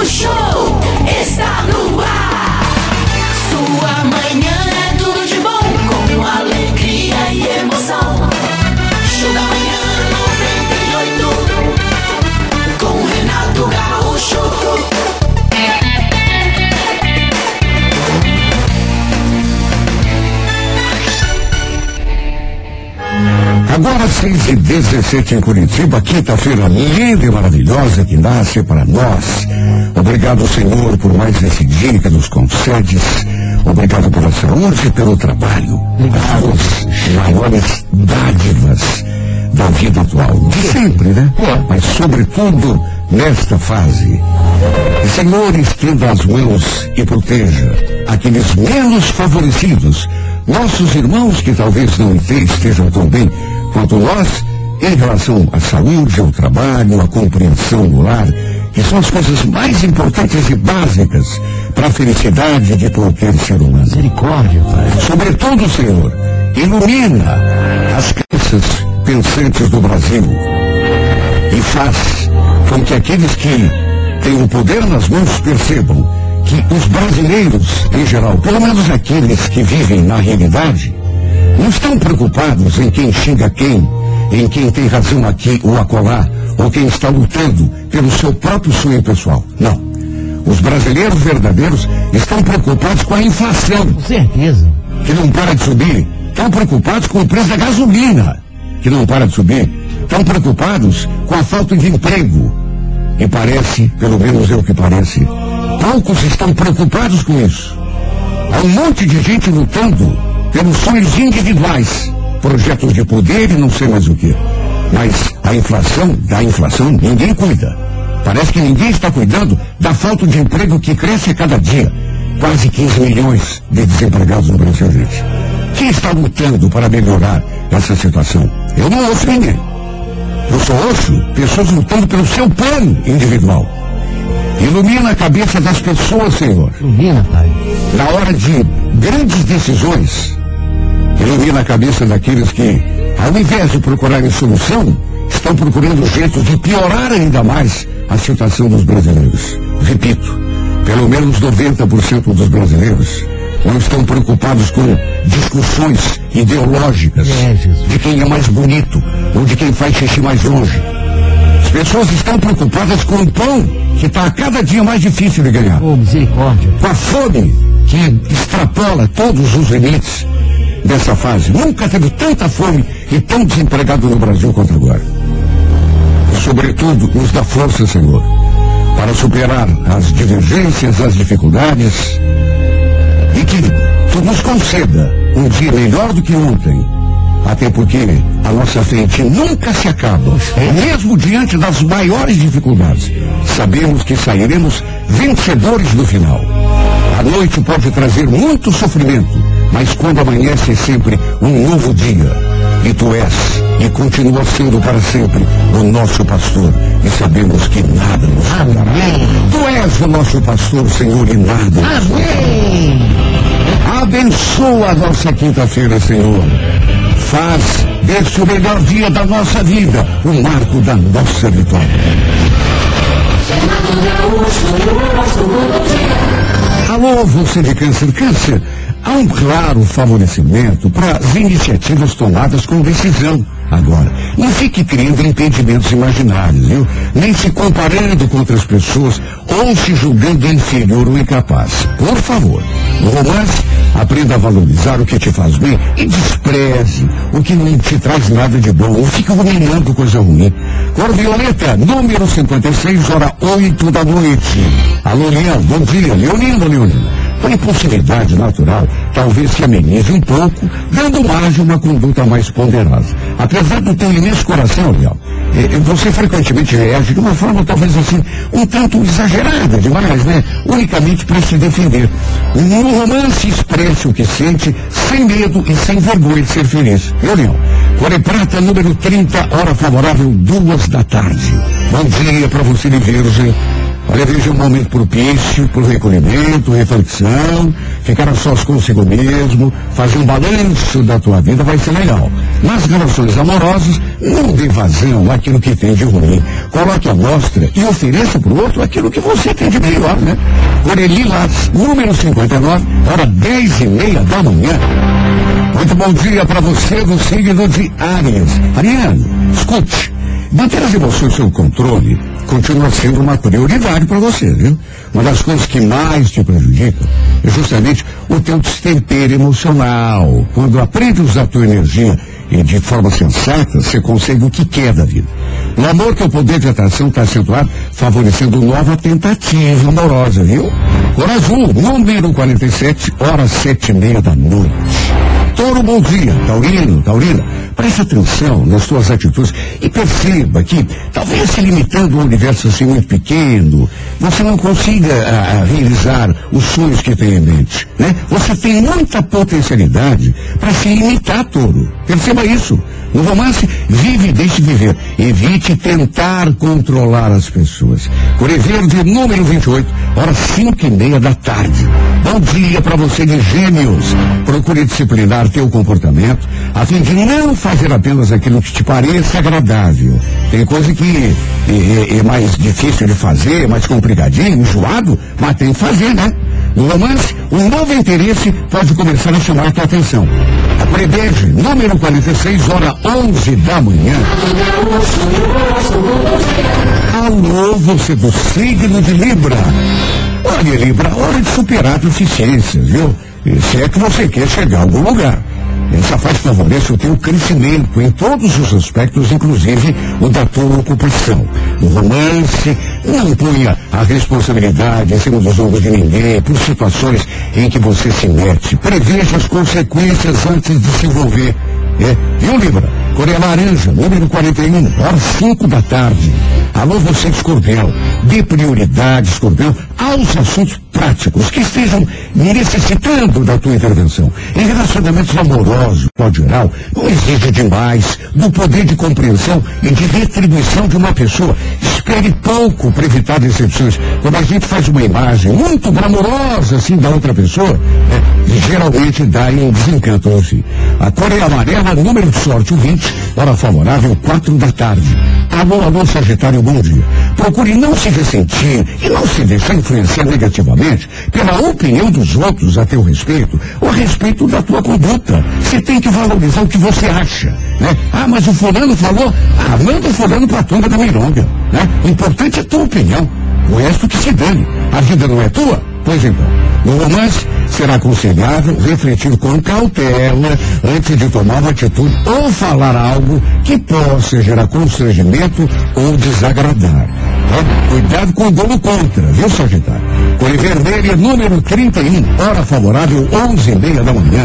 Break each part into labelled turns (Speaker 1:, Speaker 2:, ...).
Speaker 1: O show
Speaker 2: Agora 6 e 17 em Curitiba, quinta-feira linda e maravilhosa que nasce para nós. Obrigado, Senhor, por mais esse dia que nos concedes. Obrigado pela saúde e pelo trabalho. As maiores dádivas da vida atual. De sempre, né? Mas sobretudo nesta fase. Senhor, estenda as mãos e proteja aqueles menos favorecidos, nossos irmãos que talvez não estejam tão bem quanto nós em relação à saúde, ao trabalho, à compreensão do lar, que são as coisas mais importantes e básicas para a felicidade de qualquer ser humano.
Speaker 3: Misericórdia, Pai.
Speaker 2: Sobretudo, Senhor, ilumina as crianças pensantes do Brasil e faz com que aqueles que têm o poder nas mãos percebam que os brasileiros, em geral, pelo menos aqueles que vivem na realidade, não estão preocupados em quem xinga quem, em quem tem razão aqui ou acolá, ou quem está lutando pelo seu próprio sonho pessoal. Não. Os brasileiros verdadeiros estão preocupados com a inflação,
Speaker 3: Com certeza.
Speaker 2: que não para de subir. Estão preocupados com o preço da gasolina, que não para de subir. Estão preocupados com a falta de emprego. E parece, pelo menos é o que parece, poucos estão preocupados com isso. Há um monte de gente lutando pelos sonhos individuais, projetos de poder e não sei mais o que. Mas a inflação, da inflação, ninguém cuida. Parece que ninguém está cuidando da falta de emprego que cresce a cada dia. Quase 15 milhões de desempregados no Brasil, gente. Quem está lutando para melhorar essa situação? Eu não ouço ninguém. Eu só ouço pessoas lutando pelo seu plano individual. Ilumina a cabeça das pessoas, Senhor.
Speaker 3: Ilumina, Pai.
Speaker 2: Na hora de grandes decisões, ilumina a cabeça daqueles que, ao invés de procurarem solução, estão procurando jeitos de piorar ainda mais a situação dos brasileiros. Repito, pelo menos 90% dos brasileiros não estão preocupados com discussões ideológicas
Speaker 3: É,
Speaker 2: de quem é mais bonito ou de quem faz xixi mais longe. As pessoas estão preocupadas com o pão que está a cada dia mais difícil de ganhar
Speaker 3: Oh, misericórdia.
Speaker 2: com a fome que extrapola todos os limites dessa fase. Nunca teve tanta fome e tão desempregado no Brasil quanto agora. E, sobretudo, nos dá força, Senhor, para superar as divergências, as dificuldades e que Tu nos conceda um dia melhor do que ontem. Até porque a nossa frente nunca se acaba, mesmo diante das maiores dificuldades. Sabemos que sairemos vencedores no final. A noite pode trazer muito sofrimento, mas quando amanhece é sempre um novo dia. E tu és e continua sendo para sempre o nosso pastor. E sabemos que nada nos faltará. Tu és o nosso pastor, Senhor, e nada. Abençoa a nossa quinta-feira, Senhor. Faz deste o melhor dia da nossa vida, o marco da nossa vitória. Alô, você de câncer, câncer. Há um claro favorecimento para as iniciativas tomadas com decisão. Agora, não fique criando impedimentos imaginários, viu? Nem se comparando com outras pessoas ou se julgando inferior ou incapaz. Por favor, no romance, aprenda a valorizar o que te faz bem e despreze o que não te traz nada de bom ou fica ruminando coisa ruim. Cor Violeta, número 56, hora 8 da noite. Alô, Leão, bom dia. Leonino, Leonino. A impulsividade natural talvez se amenize um pouco, dando margem a uma conduta mais ponderosa. Apesar do teu imenso coração, Leão, eh, você frequentemente reage de uma forma talvez assim, um tanto exagerada demais, né? Unicamente para se defender. No romance, expresse o que sente, sem medo e sem vergonha de ser feliz. Leão, Core Prata, número 30, hora favorável, duas da tarde. Bom dia para você Virgem. Olha, veja um momento propício para o recolhimento, reflexão Ficar a sós consigo mesmo, fazer um balanço da tua vida vai ser legal. Nas relações amorosas, não dê vazão àquilo que tem de ruim. Coloque a mostra e ofereça para o outro aquilo que você tem de melhor, né? Coreli Lattes, número 59, hora 10 e meia da manhã. Muito bom dia para você do signo de Áries. Ariano, escute. Manter as emoções sob controle continua sendo uma prioridade para você, viu? Uma das coisas que mais te prejudica é justamente o teu destempero emocional. Quando aprende a usar a tua energia e de forma sensata, você consegue o que quer da vida. No amor, teu poder de atração está acentuado, favorecendo nova tentativa amorosa, viu? Cor azul, número 47, horas sete e meia da noite. Touro, bom dia. Taurino, Taurina, preste atenção nas suas atitudes e perceba que, talvez se limitando a um universo assim muito pequeno, você não consiga a, a realizar os sonhos que tem em mente. Né? Você tem muita potencialidade para se limitar, Touro. Perceba isso. No romance, vive e deixe viver. Evite tentar controlar as pessoas. Coré Verde, número 28, horas 5 e meia da tarde. Bom dia para você de gêmeos. Procure disciplinar teu comportamento, a fim de não fazer apenas aquilo que te pareça agradável. Tem coisa que é, é- é mais difícil de fazer, mais complicadinho, enjoado, mas tem que fazer, né? No romance, um novo interesse pode começar a chamar a tua atenção. A número 46, hora 11 da manhã. Alô, você do signo de Libra. Olha, Libra, hora de superar deficiências, viu? E se é que você quer chegar a algum lugar. Essa fase favorece o teu crescimento em todos os aspectos, inclusive o da tua ocupação. No romance, não ponha a responsabilidade em cima dos ombros de ninguém por situações em que você se mete. Preveja as consequências antes de se envolver. É, viu, Libra? Coreia Laranja, número 41, horas 5 da tarde. Alô, você, escorpião. Dê prioridade, escorpião, aos assuntos práticos que estejam necessitando da tua intervenção. Em relacionamentos amorosos, pode geral, não exige demais do poder de compreensão e de retribuição de uma pessoa. Espere pouco para evitar decepções. Quando a gente faz uma imagem muito glamourosa assim da outra pessoa, né, geralmente dá um desencanto no fim. A Coreia Amarela, número de sorte, o 20, hora favorável, 4 da tarde. Alô, alô, Sagitário, Procure não se ressentir e não se deixar influenciar negativamente pela opinião dos outros a teu respeito ou a respeito da tua conduta. Você tem que valorizar o que você acha, né? Ah, mas o fulano falou, ah, manda o fulano pra tumba da mironga, né? O importante é a tua opinião. O resto que se dane. A vida não é tua? Pois então, no romance, será aconselhável refletir com cautela antes de tomar uma atitude ou falar algo que possa gerar constrangimento ou desagradar. Cuidado com o golo contra, viu, Sagitário? Cor vermelha, número 31, hora favorável, 11 e meia da manhã.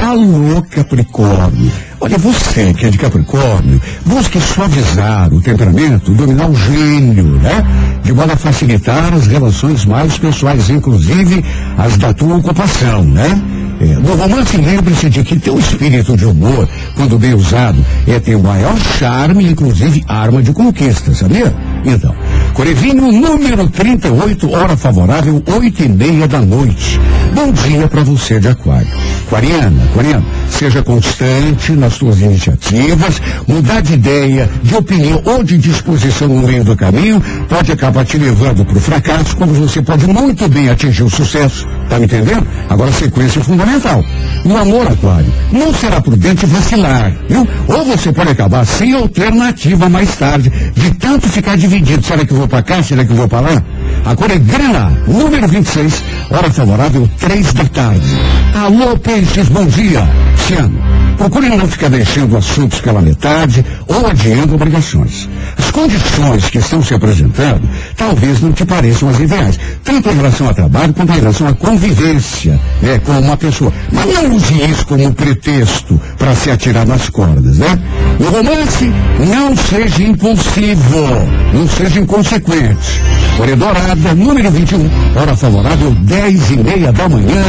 Speaker 2: Alô, Capricórnio. Olha, você que é de Capricórnio, busque suavizar o temperamento, dominar o gênio, né? De modo a facilitar as relações mais pessoais, inclusive as da tua ocupação, né? É, no romance, lembre-se de que teu espírito de humor, quando bem usado, é teu maior charme, inclusive arma de conquista, sabia? Então, Corevinho, número 38, hora favorável, oito e meia da noite. Bom dia para você de aquário. Aquariana, aquariano, seja constante nas suas iniciativas, mudar de ideia, de opinião ou de disposição no meio do caminho pode acabar te levando para o fracasso, como você pode muito bem atingir o sucesso. Tá me entendendo? Agora sequência é fundamental. No amor, aquário, não será prudente vacilar, viu? Ou você pode acabar sem alternativa mais tarde, de tanto ficar dividido. Será que eu vou para cá? Será que eu vou para lá? A cor é grana, número 26, hora favorável, três da tarde. Alô, peixes, bom dia. Luciano, procure não ficar deixando assuntos pela metade ou adiando obrigações. As condições que estão se apresentando talvez não te pareçam as ideais, tanto em relação ao trabalho quanto em relação à convivência né, com uma pessoa. Mas não use isso como pretexto para se atirar nas cordas, né? No romance, não seja impulsivo, não seja inconsequente. Corredorada, número 21, hora favorável, 10 e meia da manhã.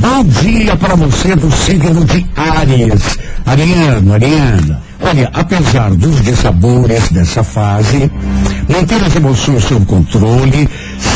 Speaker 2: Bom dia para você do signo de Áries. Ariano, Ariana. Olha, apesar dos dissabores dessa fase, manter as emoções sob controle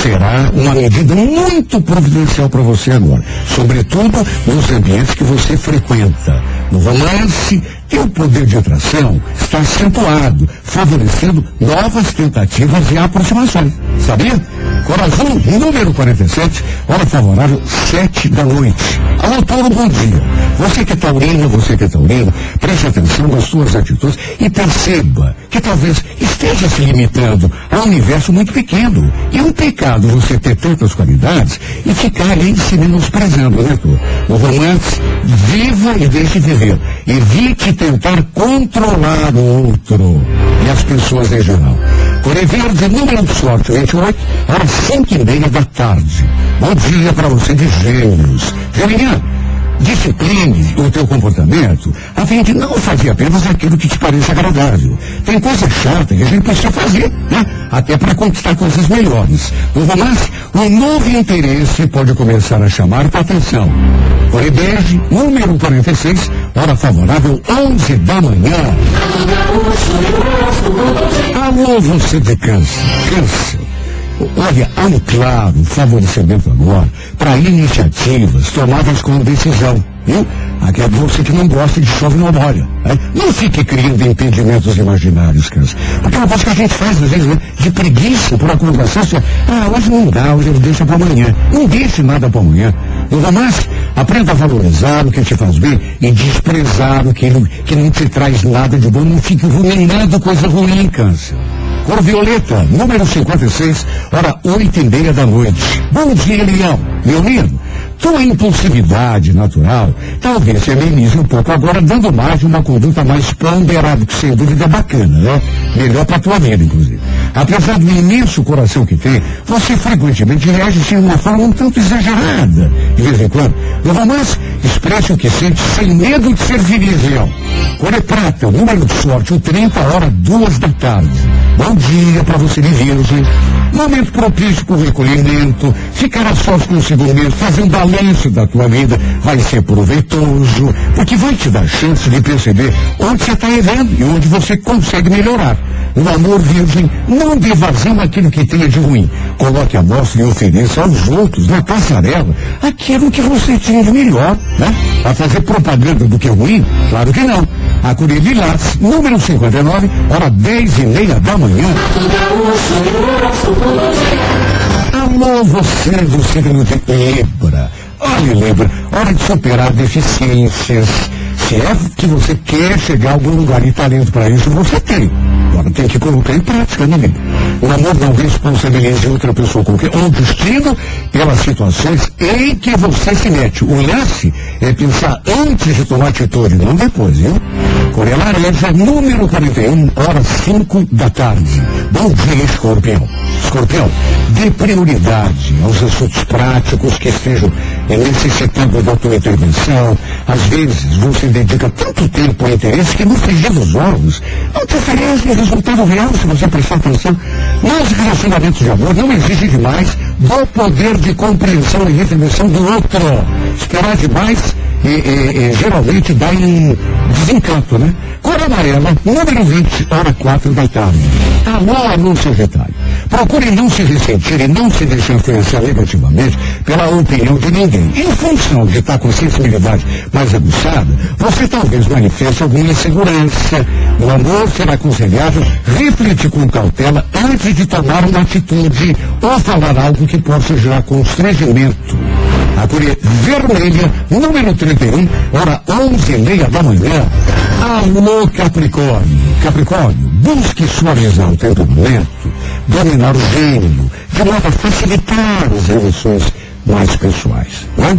Speaker 2: será uma medida muito providencial para você agora. Sobretudo nos ambientes que você frequenta. No romance, teu poder de atração está acentuado, favorecendo novas tentativas e aproximações. Sabia? Coração, número 47, hora favorável, 7 da noite. Alô, bom dia. Você que é taurino, você que é taurino, preste atenção nas suas atitudes e perceba que talvez esteja se limitando a um universo muito pequeno. E é um pecado você ter tantas qualidades e ficar ali se menosprezando, né, tu? No romance, viva e deixe viver. Evite tentar controlar o outro e as pessoas em geral. Coré Verde, número de sorte 28, às 5 e meia da tarde. Bom dia para você de gêmeos. Geminiano, discipline o teu comportamento a fim de não fazer apenas aquilo que te pareça agradável. Tem coisa chata que a gente precisa fazer, né? Até para conquistar coisas melhores. No romance, um novo interesse pode começar a chamar tua atenção. Coré Verde, número 46, hora favorável, 11 da manhã. Alô, você de câncer. Câncer. Olha, um claro favorecimento agora para iniciativas tomadas com decisão. Viu? Aqui é você que não gosta de chove não molha. Né? Não fique criando impedimentos imaginários, câncer. Porque é coisa que a gente faz, às vezes, né? de preguiça, por acomodação. Assim, ah, hoje não dá, hoje ele deixa para amanhã. Não deixe nada para amanhã. No romance, aprenda a valorizar o que te faz bem e desprezar o que não, que não te traz nada de bom. Não fique ruminando coisa ruim, câncer. Cor Violeta, número 56, hora oito e meia da noite. Bom dia, Leão. Leonino, tua impulsividade natural talvez se amenize um pouco agora, dando mais uma conduta mais ponderada, que sem dúvida é bacana, né? Melhor para tua vida, inclusive. Apesar do imenso coração que tem, você frequentemente reage de uma forma um tanto exagerada, de vez em quando. No romance, expresse o que sente sem medo de ser Leão. Cor é prata, número de sorte, o 30, hora duas da tarde. Bom dia para você virgem. Momento propício para o recolhimento, ficar a sós consigo mesmo, fazer um balanço da tua vida, vai ser proveitoso, porque vai te dar chance de perceber onde você está errando e onde você consegue melhorar. O amor virgem não dê vazão àquilo que tenha de ruim. Coloque a mostra e ofereça aos outros, na passarela, aquilo que você tinha de melhor, né? A fazer propaganda do que é ruim? Claro que não. A Curia Vilas, número 59, hora 10 e meia da manhã. Alô, você do signo de Libra. Libra, hora de superar deficiências. Se é que você quer chegar a algum lugar e talento para isso, você tem. Agora tem que colocar em prática, né? O amor não responsabiliza outra pessoa com o destino pelas situações em que você se mete. O lance é pensar antes de tomar atitude, não depois, viu? Coreia Laranja, número 41, horas 5 da tarde. Bom dia, escorpião. Escorpião, dê prioridade aos assuntos práticos que estejam necessitando da tua intervenção. Às vezes você dedica tanto tempo ao interesse que no frigir dos ovos não te oferece resultado real se você prestar atenção. Nos relacionamentos de amor não exige demais do poder de compreensão e intervenção do outro. Esperar demais e, e, e, geralmente dá em desencanto, né? Cor amarela, número 20, hora 4 da tarde. Alô, anúncio retalho. Procure não se ressentir e não se deixar influenciar negativamente pela opinião de ninguém. Em função de estar com sensibilidade mais aguçada, você talvez manifeste alguma insegurança. No amor, será aconselhável refletir com cautela antes de tomar uma atitude ou falar algo que possa gerar constrangimento. A cor vermelha, número 31, hora 11 e meia da manhã. Alô, Capricórnio. Capricórnio, busque suavizar o temperamento, dominar o gênio, de modo a facilitar as relações mais pessoais. Né?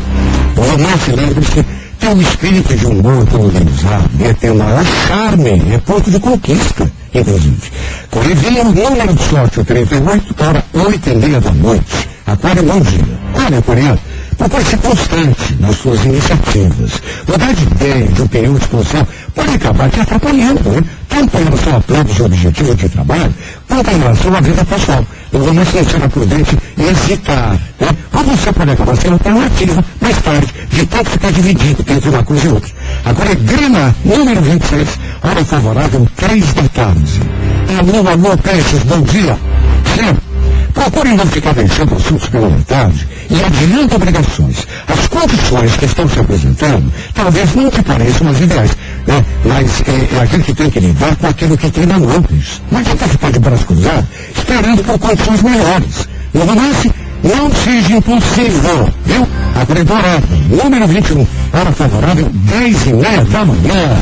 Speaker 2: O romance, lembre-se, tem um espírito de humor organizado, é tem o maior charme, é ponto de conquista, inclusive. Correvinho, número de sorte, o 38, hora 8 e meia da noite. Aquário, dia. Olha, coreano, Procure ser constante nas suas iniciativas. Mudar de ideia, de opinião, de posição, pode acabar te atrapalhando, né? Tanto em relação a planos e objetivos de trabalho, quanto em relação à vida pessoal. Eu vou mais ser prudente e hesitar, né? Ou você pode acabar sendo alternativa mais tarde, de tanto ficar dividido entre uma coisa e outra. Agora é grana número 26, hora favorável, 3 da tarde. Alô, alô, Peixes, bom dia. Sempre. Procure não ficar deixando assuntos pela metade e adianta obrigações. As condições que estão se apresentando talvez não te pareçam as ideais, né? mas é, a gente tem que lidar com aquilo que tem na mão. Não adianta ficar de braço cruzado esperando por condições melhores. No romance, não seja impulsivo, viu? A número 21, hora favorável, 10 e meia da manhã.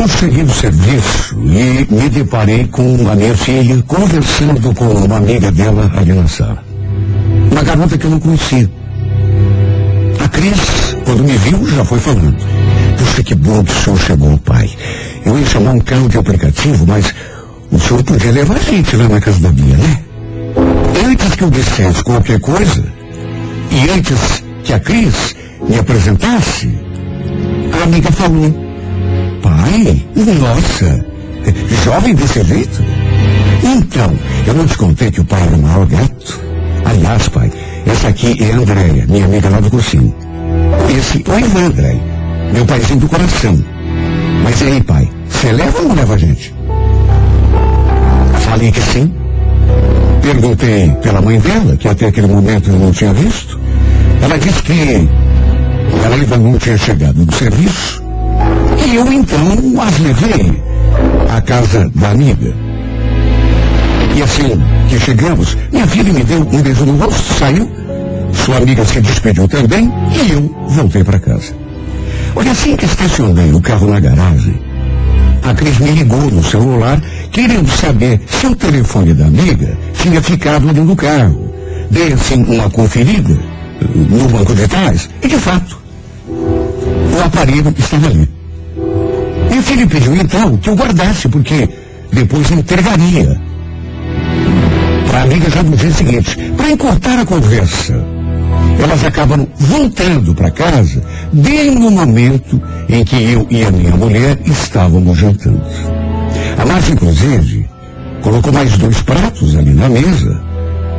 Speaker 2: Eu segui o serviço e me deparei com a minha filha conversando com uma amiga dela ali na sala. Uma garota que eu não conhecia. A Cris, quando me viu, já foi falando. Puxa, que bom que o senhor chegou, pai. Eu ia chamar um carro de aplicativo, mas o senhor podia levar a gente lá na casa da Bia, né? Antes que eu dissesse qualquer coisa, e antes que a Cris me apresentasse, a amiga falou. Pai, nossa, jovem desse jeito? Então, eu não te contei que o pai era o maior gato? Aliás, pai, essa aqui é a Andréia, minha amiga lá do cursinho. Esse é o Ivan, Andréia, meu paizinho do coração. Mas e aí, pai, você leva ou não leva a gente? Falei que sim. Perguntei pela mãe dela, que até aquele momento eu não tinha visto. Ela disse que ela ainda não tinha chegado do serviço. E eu então as levei à casa da amiga. E assim que chegamos, minha filha me deu um beijo no rosto, saiu. Sua amiga se despediu também e eu voltei para casa. Olha, assim que estacionei o carro na garagem, a Cris me ligou no celular, querendo saber se o telefone da amiga tinha ficado ali no carro. Dei assim uma conferida eh, no banco de trás e, de fato, o aparelho estava ali. Filho pediu então que eu guardasse, porque depois entregaria para a amiga já no dia seguinte, para encurtar a conversa. Elas acabam voltando para casa bem no momento em que eu e a minha mulher estávamos jantando. A Márcia, inclusive, colocou mais dois pratos ali na mesa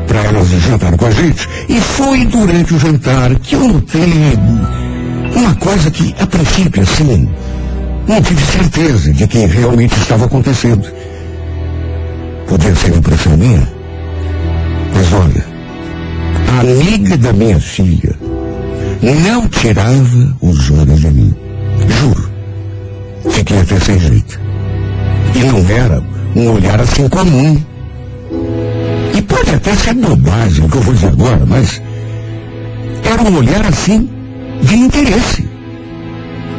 Speaker 2: para elas jantar com a gente. E foi durante o jantar que eu notei uma coisa que, a princípio, assim, não tive certeza de que realmente estava acontecendo. Podia ser impressão minha. Mas olha, a amiga da minha filha não tirava os olhos de mim. Juro. Fiquei até sem jeito. E não era um olhar assim comum. E pode até ser bobagem o que eu vou dizer agora, mas era um olhar assim de interesse.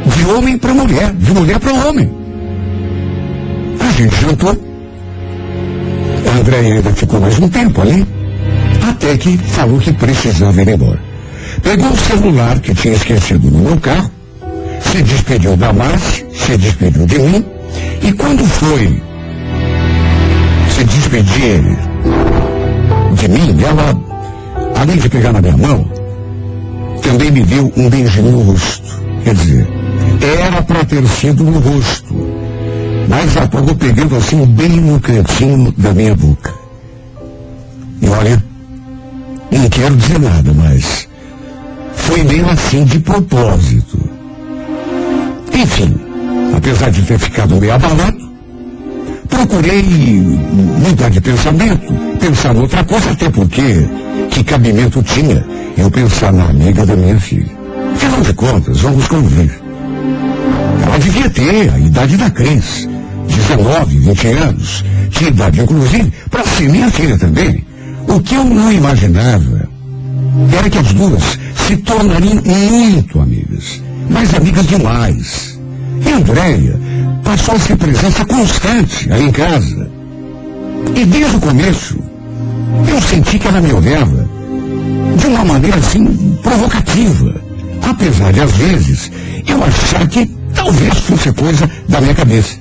Speaker 2: De homem para mulher, de mulher para homem. A gente jantou. A Andréia ainda ficou mais um tempo ali. Até que falou que precisava ir embora. Pegou o celular que tinha esquecido no meu carro, se despediu da Márcia, se despediu de mim, e quando foi se despedir de mim, ela, além de pegar na minha mão, também me deu um beijinho no rosto. Quer dizer, era para ter sido no rosto, mas acabou pegando assim bem no cantinho da minha boca. E olha, não quero dizer nada, mas foi meio assim de propósito. Enfim, apesar de ter ficado meio abalado, procurei mudar de pensamento, pensar outra coisa, até porque que cabimento tinha eu pensar na amiga da minha filha. Afinal de contas, vamos convir. Ela devia ter a idade da Cris, 19, 20 anos. Tinha idade, inclusive, para ser minha filha também. O que eu não imaginava era que as duas se tornariam muito amigas. Mais amigas demais. E Andréia passou a ser presença constante aí em casa. E desde o começo, eu senti que ela me olhava de uma maneira assim provocativa. Apesar de, às vezes, eu achar que talvez fosse coisa da minha cabeça.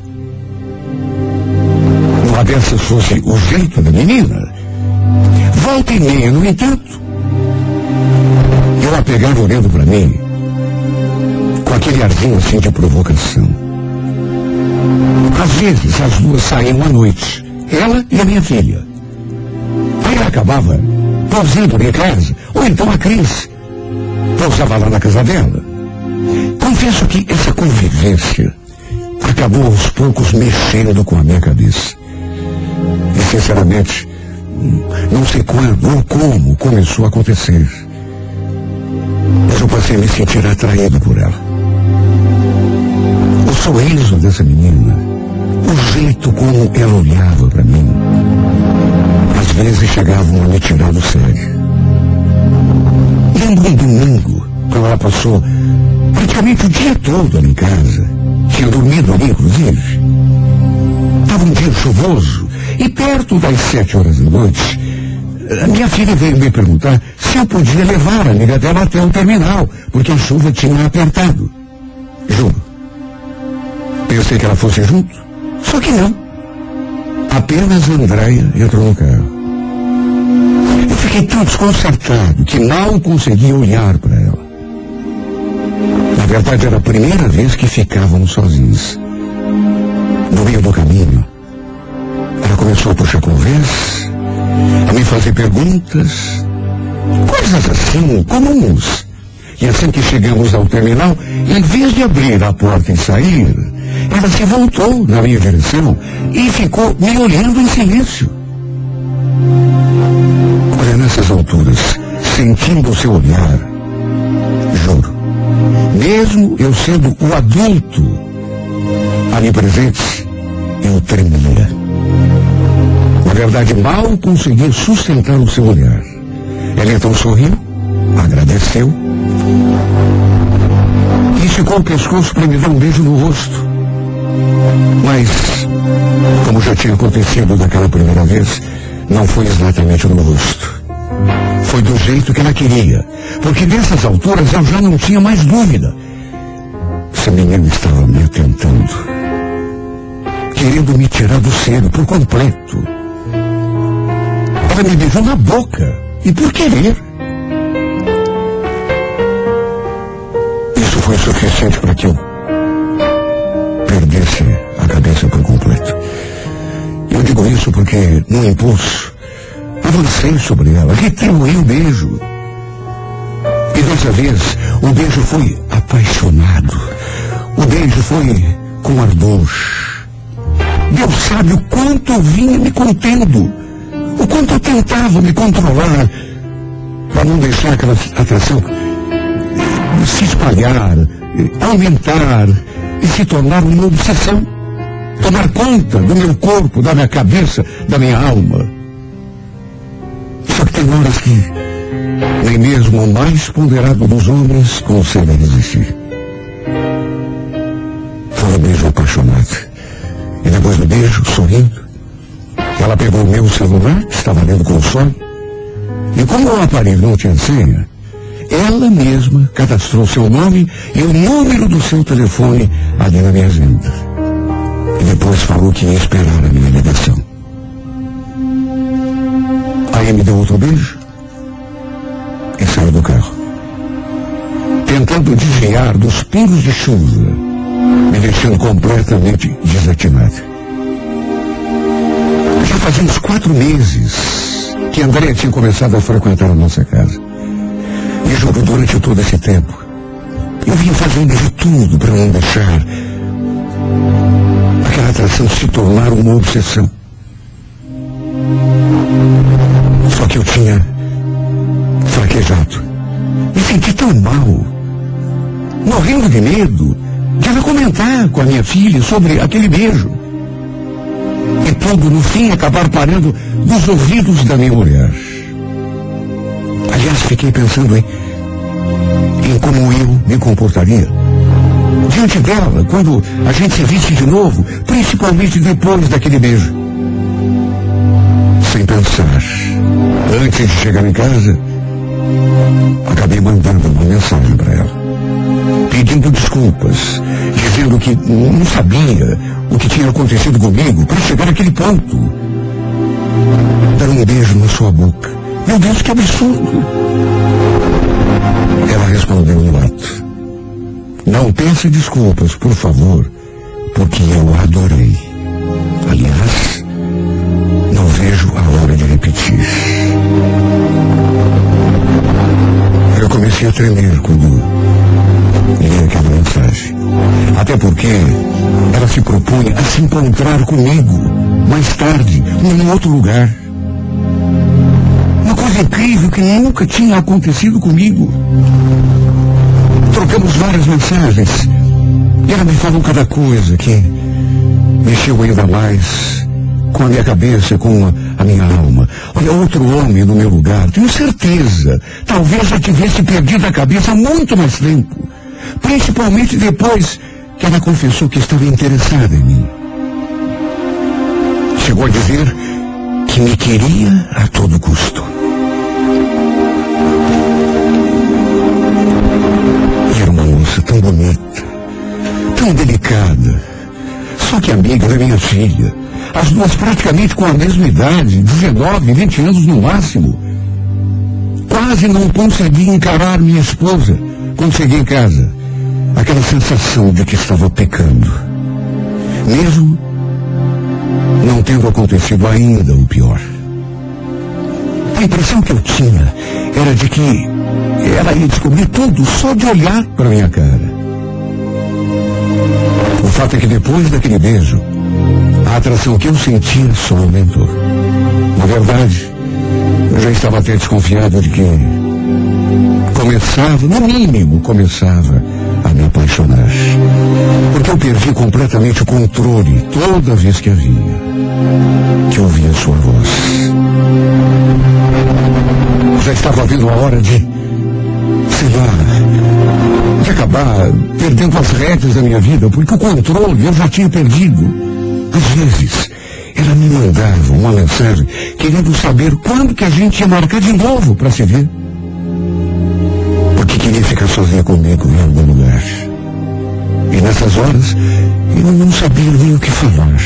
Speaker 2: Uma dessas fosse o jeito da menina. Volta e meia, no entanto, eu a pegava olhando para mim, com aquele arzinho assim de provocação. Às vezes as duas saíam à noite, ela e a minha filha. Aí ela acabava pousando em casa, ou então a Cris pousava lá na casa dela. Confesso que essa convivência acabou aos poucos mexendo com a minha cabeça. E sinceramente, não sei quando ou como começou a acontecer. Mas eu passei a me sentir atraído por ela. O sorriso dessa menina, o jeito como ela olhava para mim, às vezes chegavam a me tirar do sério. Lembro um domingo, quando ela passou praticamente o dia todo ali em casa. Tinha dormido ali, inclusive. Estava um dia chuvoso e perto das sete horas da noite, a minha filha veio me perguntar se eu podia levar a amiga dela até o terminal, porque a chuva tinha apertado. Juro. Pensei que ela fosse junto, só que não. Apenas Andréia entrou no carro. Eu fiquei tão desconcertado que mal conseguia olhar para ela. Na verdade, era a primeira vez que ficávamos sozinhos. No meio do caminho, ela começou a puxar conversa, a me fazer perguntas, coisas assim, comuns. E assim que chegamos ao terminal, em vez de abrir a porta e sair, ela se voltou na minha direção e ficou me olhando em silêncio. Olha, nessas alturas, sentindo o seu olhar, mesmo eu sendo o adulto ali presente, eu tremia. Na verdade, mal consegui sustentar o seu olhar. Ela então sorriu, agradeceu e esticou o pescoço para me dar um beijo no rosto. Mas, como já tinha acontecido daquela primeira vez, não foi exatamente no rosto. Foi do jeito que ela queria. Porque nessas alturas eu já não tinha mais dúvida. Essa menina estava me atentando. Querendo me tirar do sério por completo. Ela me beijou na boca. E por querer. Isso foi suficiente para que eu perdesse a cabeça por completo. Eu digo isso porque, no impulso, avancei sobre ela, retribuí o beijo. E dessa vez, o beijo foi apaixonado. O beijo foi com ardor. Deus sabe o quanto eu vinha me contendo. O quanto eu tentava me controlar para não deixar aquela atração se espalhar, aumentar e se tornar uma obsessão. Tomar conta do meu corpo, da minha cabeça, da minha alma. Só que horas que nem mesmo o mais ponderado dos homens consegue resistir. Foi um beijo apaixonado. E depois do beijo, sorrindo, ela pegou o meu celular, estava lendo com som, e como o aparelho não tinha senha, ela mesma cadastrou seu nome e o número do seu telefone ali na minha agenda. E depois falou que ia esperar a minha ligação. Aí me deu outro beijo e saiu do carro. Tentando desviar dos pingos de chuva, me deixando completamente desatinado. Já fazia uns quatro meses que André tinha começado a frequentar a nossa casa. E juro, durante todo esse tempo, eu vinha fazendo de tudo para não deixar aquela atração se tornar uma obsessão. Morrendo de medo de ela comentar com a minha filha sobre aquele beijo. E tudo, no fim, acabar parando nos ouvidos da minha mulher. Aliás, fiquei pensando em, em como eu me comportaria diante dela quando a gente se visse de novo, principalmente depois daquele beijo. Sem pensar, antes de chegar em casa, acabei mandando uma mensagem para ela, pedindo desculpas, dizendo que não sabia o que tinha acontecido comigo para chegar àquele ponto. Dar um beijo na sua boca. Meu Deus, que absurdo! Ela respondeu no ato. Não peça desculpas, por favor, porque eu a adorei. Aliás, não vejo a hora de repetir. Eu comecei a tremer quando li aquela mensagem. Até porque ela se propunha a se encontrar comigo mais tarde, em outro lugar. Uma coisa incrível que nunca tinha acontecido comigo. Trocamos várias mensagens. E ela me falou cada coisa que mexeu ainda mais com a minha cabeça, com a, minha alma. Olha, outro homem no meu lugar, tenho certeza. Talvez já tivesse perdido a cabeça há muito mais tempo. Principalmente depois que ela confessou que estava interessada em mim. Chegou a dizer que me queria a todo custo. E era uma moça tão bonita, tão delicada. Só que amiga da minha filha. As duas praticamente com a mesma idade, 19, 20 anos no máximo. Quase não consegui encarar minha esposa quando cheguei em casa. Aquela sensação de que estava pecando. Mesmo não tendo acontecido ainda o pior. A impressão que eu tinha era de que ela ia descobrir tudo só de olhar para minha cara. O fato é que depois daquele beijo, a atração que eu sentia só aumentou. Na verdade, eu já estava até desconfiado de que começava, no mínimo, começava a me apaixonar. Porque eu perdi completamente o controle toda vez que a via, que ouvia sua voz. Já estava vindo a hora de, sei lá, de acabar perdendo as rédeas da minha vida, porque o controle eu já tinha perdido. Às vezes, ela me mandava uma mensagem querendo saber quando que a gente ia marcar de novo para se ver. Porque queria ficar sozinha comigo em algum lugar. E nessas horas, eu não sabia nem o que falar.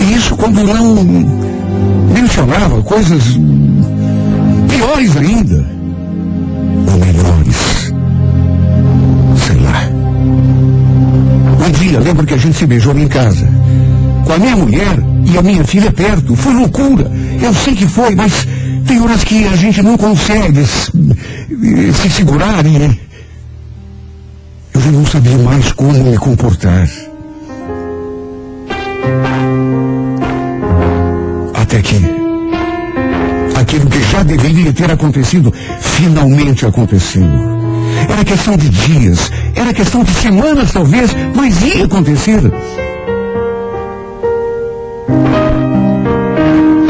Speaker 2: E isso quando não mencionava coisas piores ainda. Ou melhores. Sei lá. Um dia, lembro que a gente se beijou em casa. Com a minha mulher e a minha filha perto. Foi loucura. Eu sei que foi, mas tem horas que a gente não consegue se, se segurar e eu já não sabia mais como me comportar. Até que aquilo que já deveria ter acontecido finalmente aconteceu. Era questão de dias, era questão de semanas talvez, mas ia acontecer.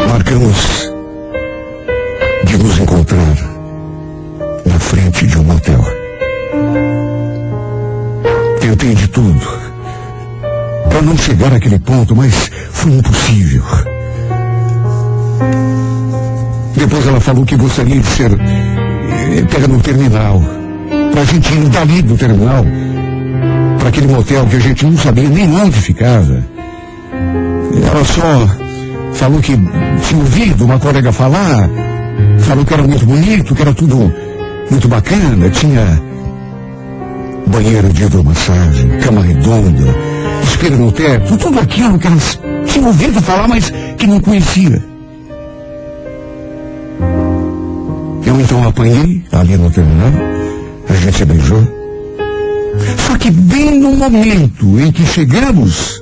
Speaker 2: Marcamos de nos encontrar chegar àquele ponto, mas foi impossível. Depois ela falou que gostaria de ser eh, pega no terminal. Pra gente ir dali do terminal para aquele motel que a gente não sabia nem onde ficava. Ela só falou que tinha ouvido uma colega falar, falou que era muito bonito, que era tudo muito bacana, tinha banheiro de hidromassagem, cama redonda, espelho no teto, tudo aquilo que elas tinham ouvido falar, mas que não conhecia. Eu então apanhei ali no terminal, a gente se beijou. Só que bem no momento em que chegamos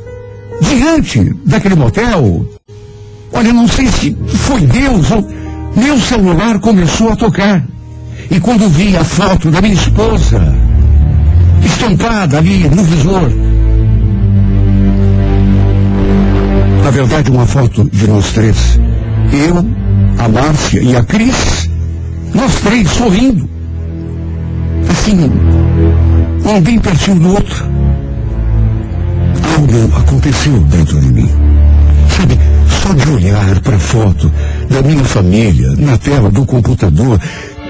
Speaker 2: diante daquele motel, olha, não sei se foi Deus ou meu celular começou a tocar. E quando vi a foto da minha esposa estampada ali no visor, na verdade uma foto de nós três, eu, a Márcia e a Cris, nós três sorrindo. Assim, um bem pertinho do outro. Algo aconteceu dentro de mim. Sabe, só de olhar para a foto da minha família na tela do computador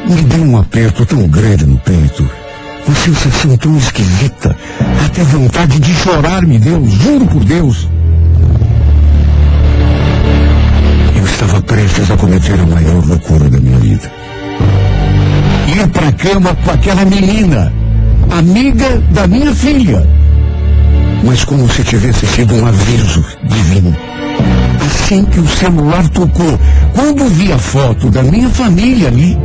Speaker 2: me deu um aperto tão grande no peito. Uma sensação tão esquisita. Até vontade de chorar me deu, juro por Deus. Estava prestes a cometer a maior loucura da minha vida. Ir para a cama com aquela menina, amiga da minha filha. Mas como se tivesse sido um aviso divino. Assim que o celular tocou, quando vi a foto da minha família ali,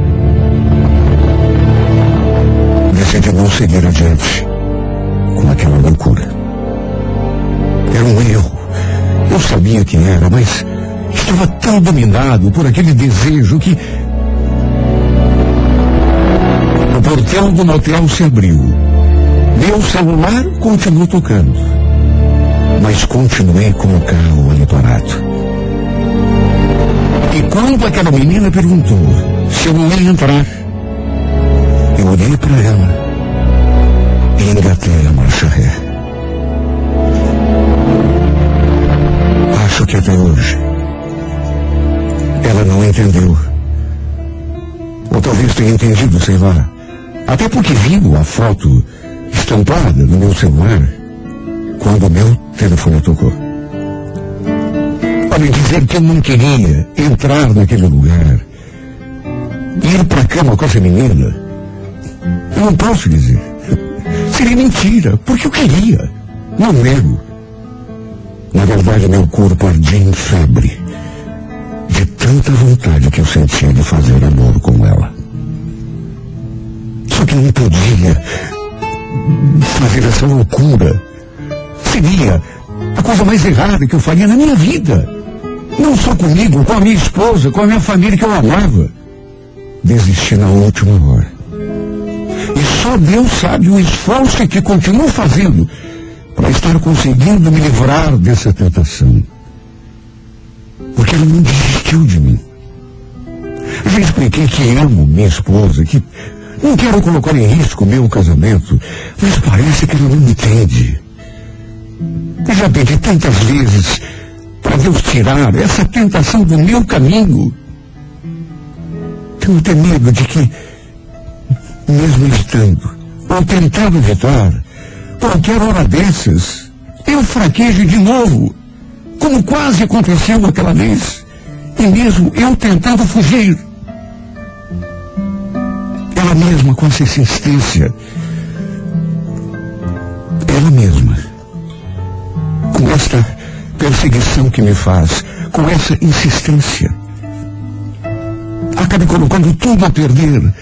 Speaker 2: decidi não seguir adiante com aquela loucura. Era um erro. Eu sabia que era, mas estava tão dominado por aquele desejo que. O portão do motel se abriu. Meu celular continuou tocando. Mas continuei com o carro ali parado. E quando aquela menina perguntou se eu ia entrar, eu olhei para ela e engatei a marcha ré. Acho que até hoje não entendeu. Ou talvez tenha entendido, sei lá. Até porque viu a foto estampada no meu celular quando o meu telefone tocou. Olha, dizer que eu não queria entrar naquele lugar, ir para a cama com essa menina, eu não posso dizer. Seria mentira, porque eu queria. Não nego. Na verdade, meu corpo ardia em febre. De tanta vontade que eu sentia de fazer amor com ela. Só que não podia fazer essa loucura. Seria a coisa mais errada que eu faria na minha vida. Não só comigo, com a minha esposa, com a minha família que eu amava. Desisti na última hora. E só Deus sabe o esforço que continuo fazendo para estar conseguindo me livrar dessa tentação. Porque ela não desistiu de mim. Já expliquei que amo minha esposa, que não quero colocar em risco meu casamento, mas parece que ela não me entende. Eu já pedi tantas vezes para Deus tirar essa tentação do meu caminho. Tenho até medo de que, mesmo estando, ou tentando evitar, qualquer hora dessas, eu fraqueje de novo, como quase aconteceu aquela vez, e mesmo eu tentava fugir. Ela mesma com essa insistência, ela mesma, com esta perseguição que me faz, com essa insistência, acabe colocando tudo a perder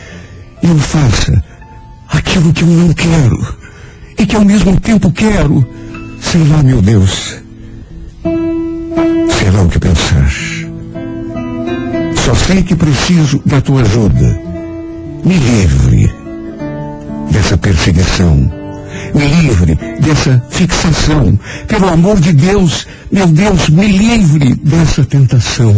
Speaker 2: e eu faça aquilo que eu não quero e que ao mesmo tempo quero. Sei lá, meu Deus. Sei lá o que pensar. Só sei que preciso da tua ajuda. Me livre dessa perseguição. Me livre dessa fixação. Pelo amor de Deus, meu Deus, me livre dessa tentação.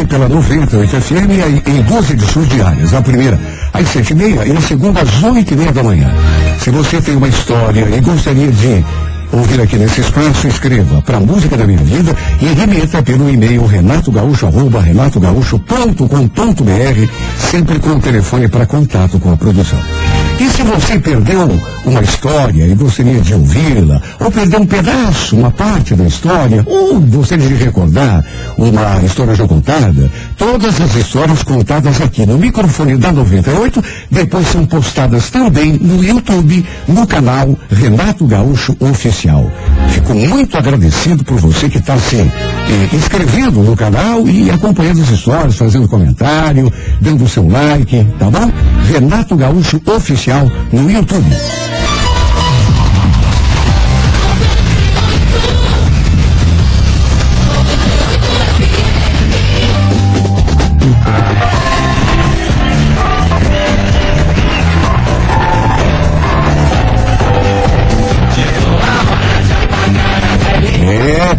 Speaker 2: Aqui pela 98 FM em duas edições diárias. A primeira às sete e meia e a segunda às oito e meia da manhã. Se você tem uma história e gostaria de ouvir aqui nesse espaço, escreva para a Música da Minha Vida e remeta pelo e-mail renatogaúcho.com.br, sempre com o telefone para contato com a produção. E se você perdeu uma história e gostaria de ouvi-la, ou perdeu um pedaço, uma parte da história, ou gostaria de recordar uma história já contada, todas as histórias contadas aqui no microfone da 98, depois são postadas também no YouTube, no canal Renato Gaúcho Oficial. Fico muito agradecido por você que está se eh, inscrevendo no canal e acompanhando as histórias, fazendo comentário, dando o seu like, tá bom? Renato Gaúcho Oficial no YouTube.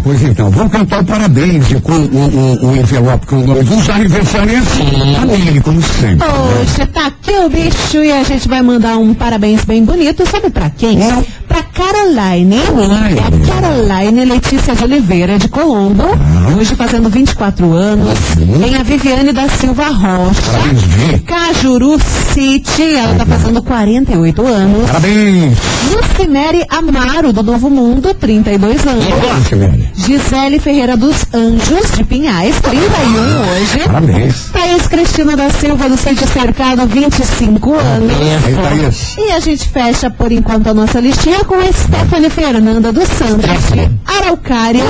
Speaker 2: Pois então, vamos cantar o parabéns com o, o, o envelope com o nome dos aniversariantes. A Nele, como sempre. né?
Speaker 4: Poxa, tá aqui o bicho e a gente vai mandar um parabéns bem bonito. Sabe pra quem? Pra Caroline.
Speaker 2: Caroline.
Speaker 4: É Caroline Letícia de Oliveira de Colombo.
Speaker 2: Ah.
Speaker 4: Hoje fazendo 24 anos. Tem a Viviane da Silva Rocha.
Speaker 2: Parabéns.
Speaker 4: Cajuru City. Ela tá fazendo 48 anos.
Speaker 2: Parabéns.
Speaker 4: Lucimere Amaro do Novo Mundo, 32 anos.
Speaker 2: Silene.
Speaker 4: Gisele Ferreira dos Anjos, de Pinhais, 31 hoje.
Speaker 2: Parabéns.
Speaker 4: Thaís Cristina da Silva do Centro Cercado, 25 anos.
Speaker 2: Thaís.
Speaker 4: E a gente fecha, por enquanto, a nossa listinha com a Stephanie Fernanda dos Santos, Araucária,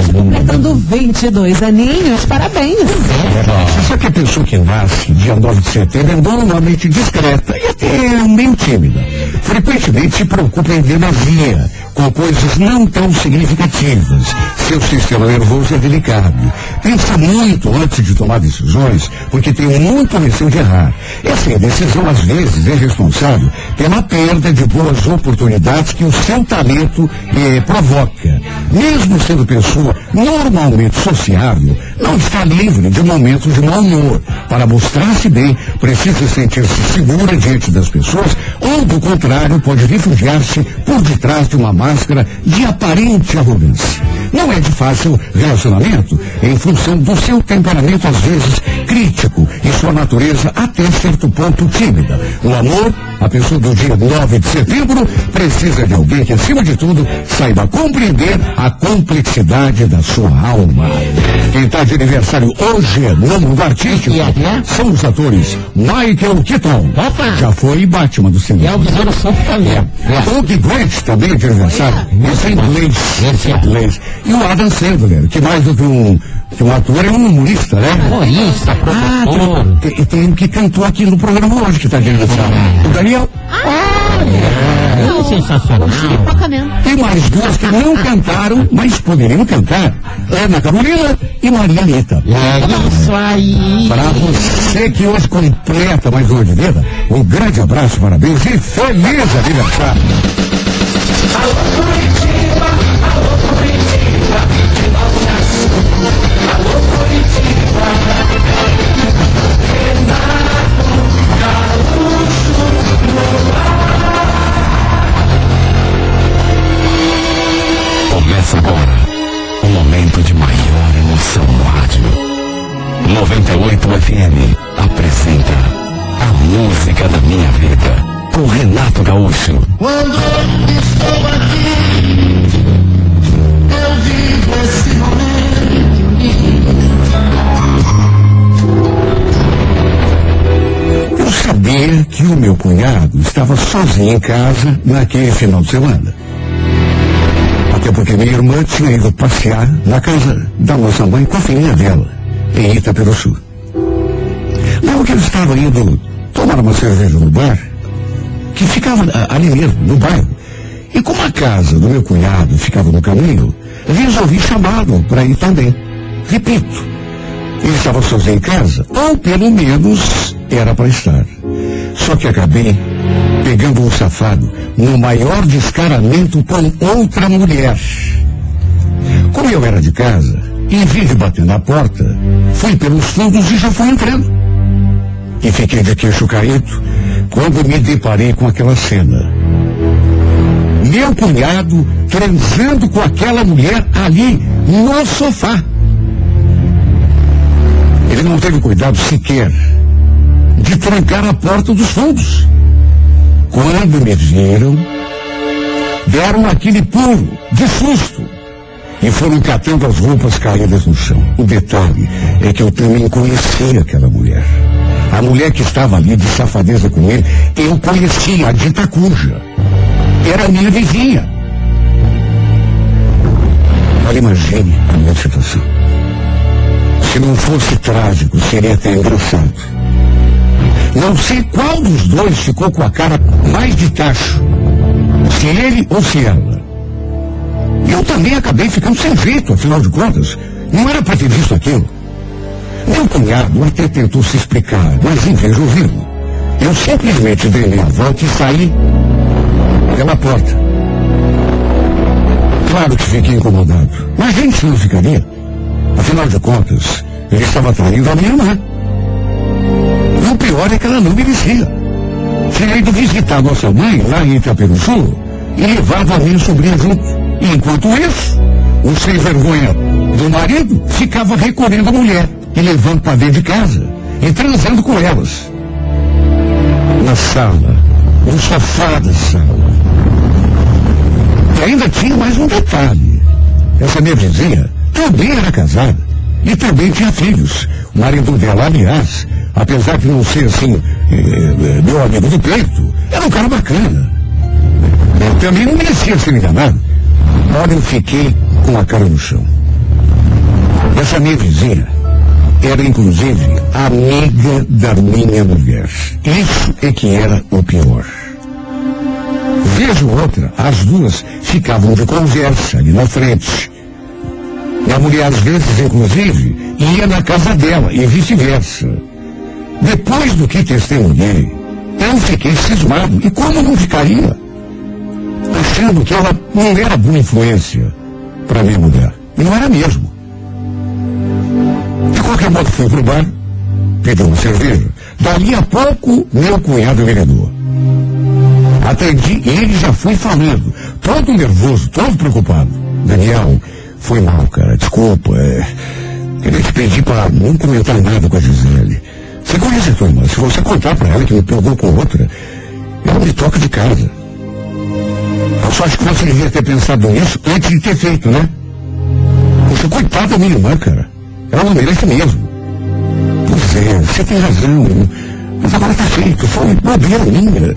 Speaker 4: hoje completando 22 aninhos. Parabéns!
Speaker 2: Você sabe que a pessoa que nasce dia 9 de setembro é normalmente discreta e até meio tímida. Frequentemente se preocupa em demasia, com coisas não tão significativas. Seu sistema nervoso é delicado. Pensa muito antes de tomar decisões, porque tem muito receio de errar. Essa indecisão, às vezes, é responsável pela perda de boas oportunidades que o seu talento eh, provoca. Mesmo sendo pessoa normalmente sociável, não está livre de momentos de mau humor. Para mostrar-se bem, precisa sentir-se segura diante das pessoas, ou, do contrário, pode refugiar-se por detrás de uma máscara de aparente arrogância. Não é de fácil relacionamento, em função do seu temperamento, às vezes, crítico, e sua natureza, até certo ponto, tímida. O amor, a pessoa do dia 9 de setembro, precisa de alguém que, acima de tudo, saiba compreender a complexidade da sua alma. Quem está de aniversário hoje no mundo artístico são os atores Michael Keaton. Já foi Batman do cinema.
Speaker 3: É o Besouro Santo também.
Speaker 2: Hugh Grant também é de aniversário. Esse é inglês.
Speaker 3: Esse é.
Speaker 2: inglês. E o Adam Sandler, que mais do que um, que um ator é um humorista, né?
Speaker 3: Humorista,
Speaker 2: Ah, tem, tem, tem um que cantou aqui no programa hoje que está de aniversário. O Daniel.
Speaker 3: É sensacional.
Speaker 4: Pipoca mesmo.
Speaker 2: Tem mais duas que não cantaram, mas poderiam cantar. Ana Carolina e Maria Anitta.
Speaker 3: É isso aí.
Speaker 2: Para você que hoje completa mais uma de vida, um grande abraço, parabéns e feliz aniversário. Em casa naquele final de semana. Até porque minha irmã tinha ido passear na casa da nossa mãe com a filhinha dela, em Itaperuçu. Logo que ele estava indo tomar uma cerveja no bar, que ficava ah, ali mesmo, no bairro, e como a casa do meu cunhado ficava no caminho, resolvi chamá-lo para ir também. Repito, ele estava sozinho em casa, ou pelo menos era para estar. Só que acabei pegando um safado no maior descaramento com outra mulher. Como eu era de casa, vez de bater na porta, fui pelos fundos e já fui entrando. E fiquei de queixo caído quando me deparei com aquela cena. Meu cunhado transando com aquela mulher ali no sofá. Ele não teve cuidado sequer de trancar a porta dos fundos. Quando me viram, deram aquele pulo de susto e foram catando as roupas caídas no chão. O detalhe é que eu também conhecia aquela mulher. A mulher que estava ali de safadeza com ele, eu conhecia, a dita cuja. Era minha vizinha. Agora imagine a minha situação. Se não fosse trágico, seria até engraçado. Não sei qual dos dois ficou com a cara mais de tacho. Se ele ou se ela. Eu também acabei ficando sem jeito, afinal de contas. Não era para ter visto aquilo. Meu cunhado até tentou se explicar, mas ouvi-lo, eu simplesmente dei meia volta e saí pela porta. Claro que fiquei incomodado. Mas gente não ficaria. Afinal de contas, ele estava traindo a minha irmã. É que ela não merecia. Tinha ido visitar nossa mãe lá em Itaperuçu e levava a minha sobrinha junto. Enquanto isso, o sem vergonha do marido ficava recolhendo a mulher e levando para dentro de casa e transando com elas. Na sala, no sofá da sala. E ainda tinha mais um detalhe. Essa minha vizinha também era casada e também tinha filhos. O marido dela, aliás, apesar de não ser assim, eh, eh, meu amigo do peito, era um cara bacana. Eu também não merecia ser enganado. Olha, eu fiquei com a cara no chão. Essa minha vizinha era, inclusive, amiga da minha mulher. Isso é que era o pior. Vez ou outra, as duas ficavam de conversa ali na frente. E a mulher, às vezes, inclusive, ia na casa dela e vice-versa. Depois do que testemunhei, eu fiquei cismado. E como não ficaria? Achando que ela não era boa influência para minha mulher. E não era mesmo. De qualquer modo, fui pro bar, pedi uma cerveja. Dali a pouco, meu cunhado ligou. Atendi e ele já foi falando, todo nervoso, todo preocupado. Daniel, foi mal, cara, desculpa. É... Queria te pedir para não comentar nada com a Gisele. Você conhece a tua irmã? Se você contar para ela que me pegou com outra, ela me toca de casa. Eu só acho que você devia ter pensado nisso antes de ter feito, né? Poxa, coitada da minha irmã, cara. Ela não merece mesmo. Pois é, você tem razão. Mas agora tá feito. Foi bobeira minha.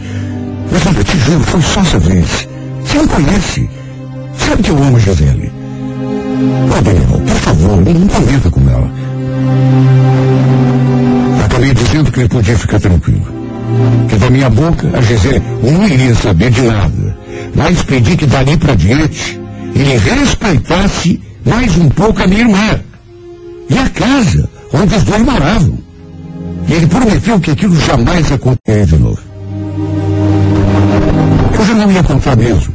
Speaker 2: Mas olha, te juro, foi só essa vez. Você não conhece. Sabe que eu amo a Gisele. Ô, Daniel, por favor, não comenta com ela. Acabei dizendo que ele podia ficar tranquilo. Que da minha boca a Gisele não iria saber de nada. Mas pedi que dali para diante ele respeitasse mais um pouco a minha irmã. E a casa onde os dois moravam. E ele prometeu que aquilo jamais aconteceria de novo. Eu já não ia contar mesmo.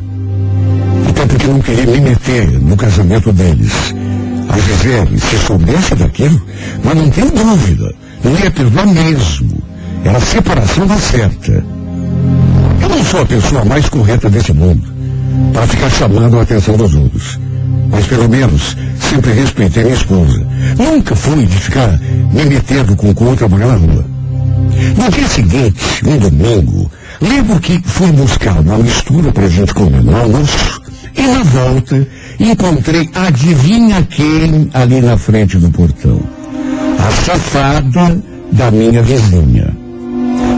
Speaker 2: Até porque não queria me meter no casamento deles. A Gisele, se soubesse daquilo, mas não tenho dúvida, não ia perdoar mesmo. Era a separação da certa. Eu não sou a pessoa mais correta desse mundo para ficar chamando a atenção dos outros. Mas pelo menos sempre respeitei minha esposa. Nunca fui de ficar me metendo com, outra mulher na rua. No dia seguinte, um domingo, lembro que fui buscar uma mistura pra gente comer no almoço e na volta encontrei adivinha quem ali na frente do portão. A safada da minha vizinha.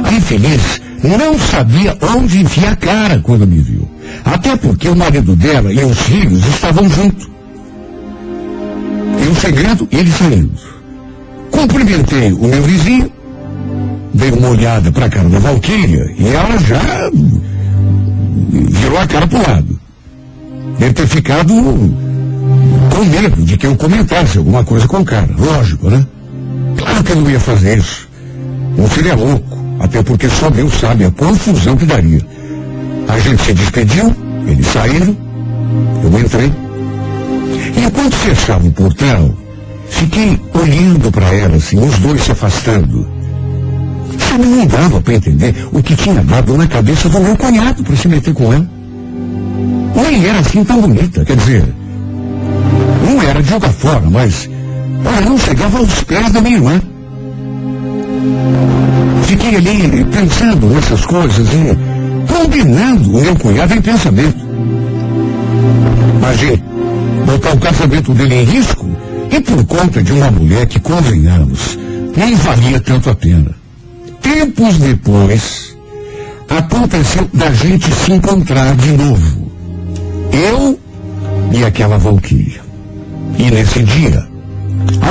Speaker 2: A infeliz não sabia onde enfiar a cara quando me viu. Até porque o marido dela e os filhos estavam juntos. E um segredo, ele saindo. Cumprimentei o meu vizinho, dei uma olhada para a cara da Valquíria e ela já virou a cara pro lado. Deve ter ficado com medo de que eu comentasse alguma coisa com o cara. Lógico, né? Claro que eu não ia fazer isso. Não seria louco. Até porque só Deus sabe a confusão que daria. A gente se despediu, eles saíram, eu entrei. E enquanto fechava o portão, Fiquei olhando para ela, assim, os dois se afastando. Sabe, não dava para entender o que tinha dado na cabeça do meu cunhado para se meter com ela. Nem era assim tão bonita, quer dizer, não era de jogar fora, mas ela não chegava aos pés da minha irmã. Fiquei ali pensando nessas coisas e combinando o meu cunhado em pensamento. Imagine, botar o casamento dele em risco e por conta de uma mulher que, convenhamos, nem valia tanto a pena. Tempos depois, aconteceu da gente se encontrar de novo. Eu e aquela Valquíria. E nesse dia,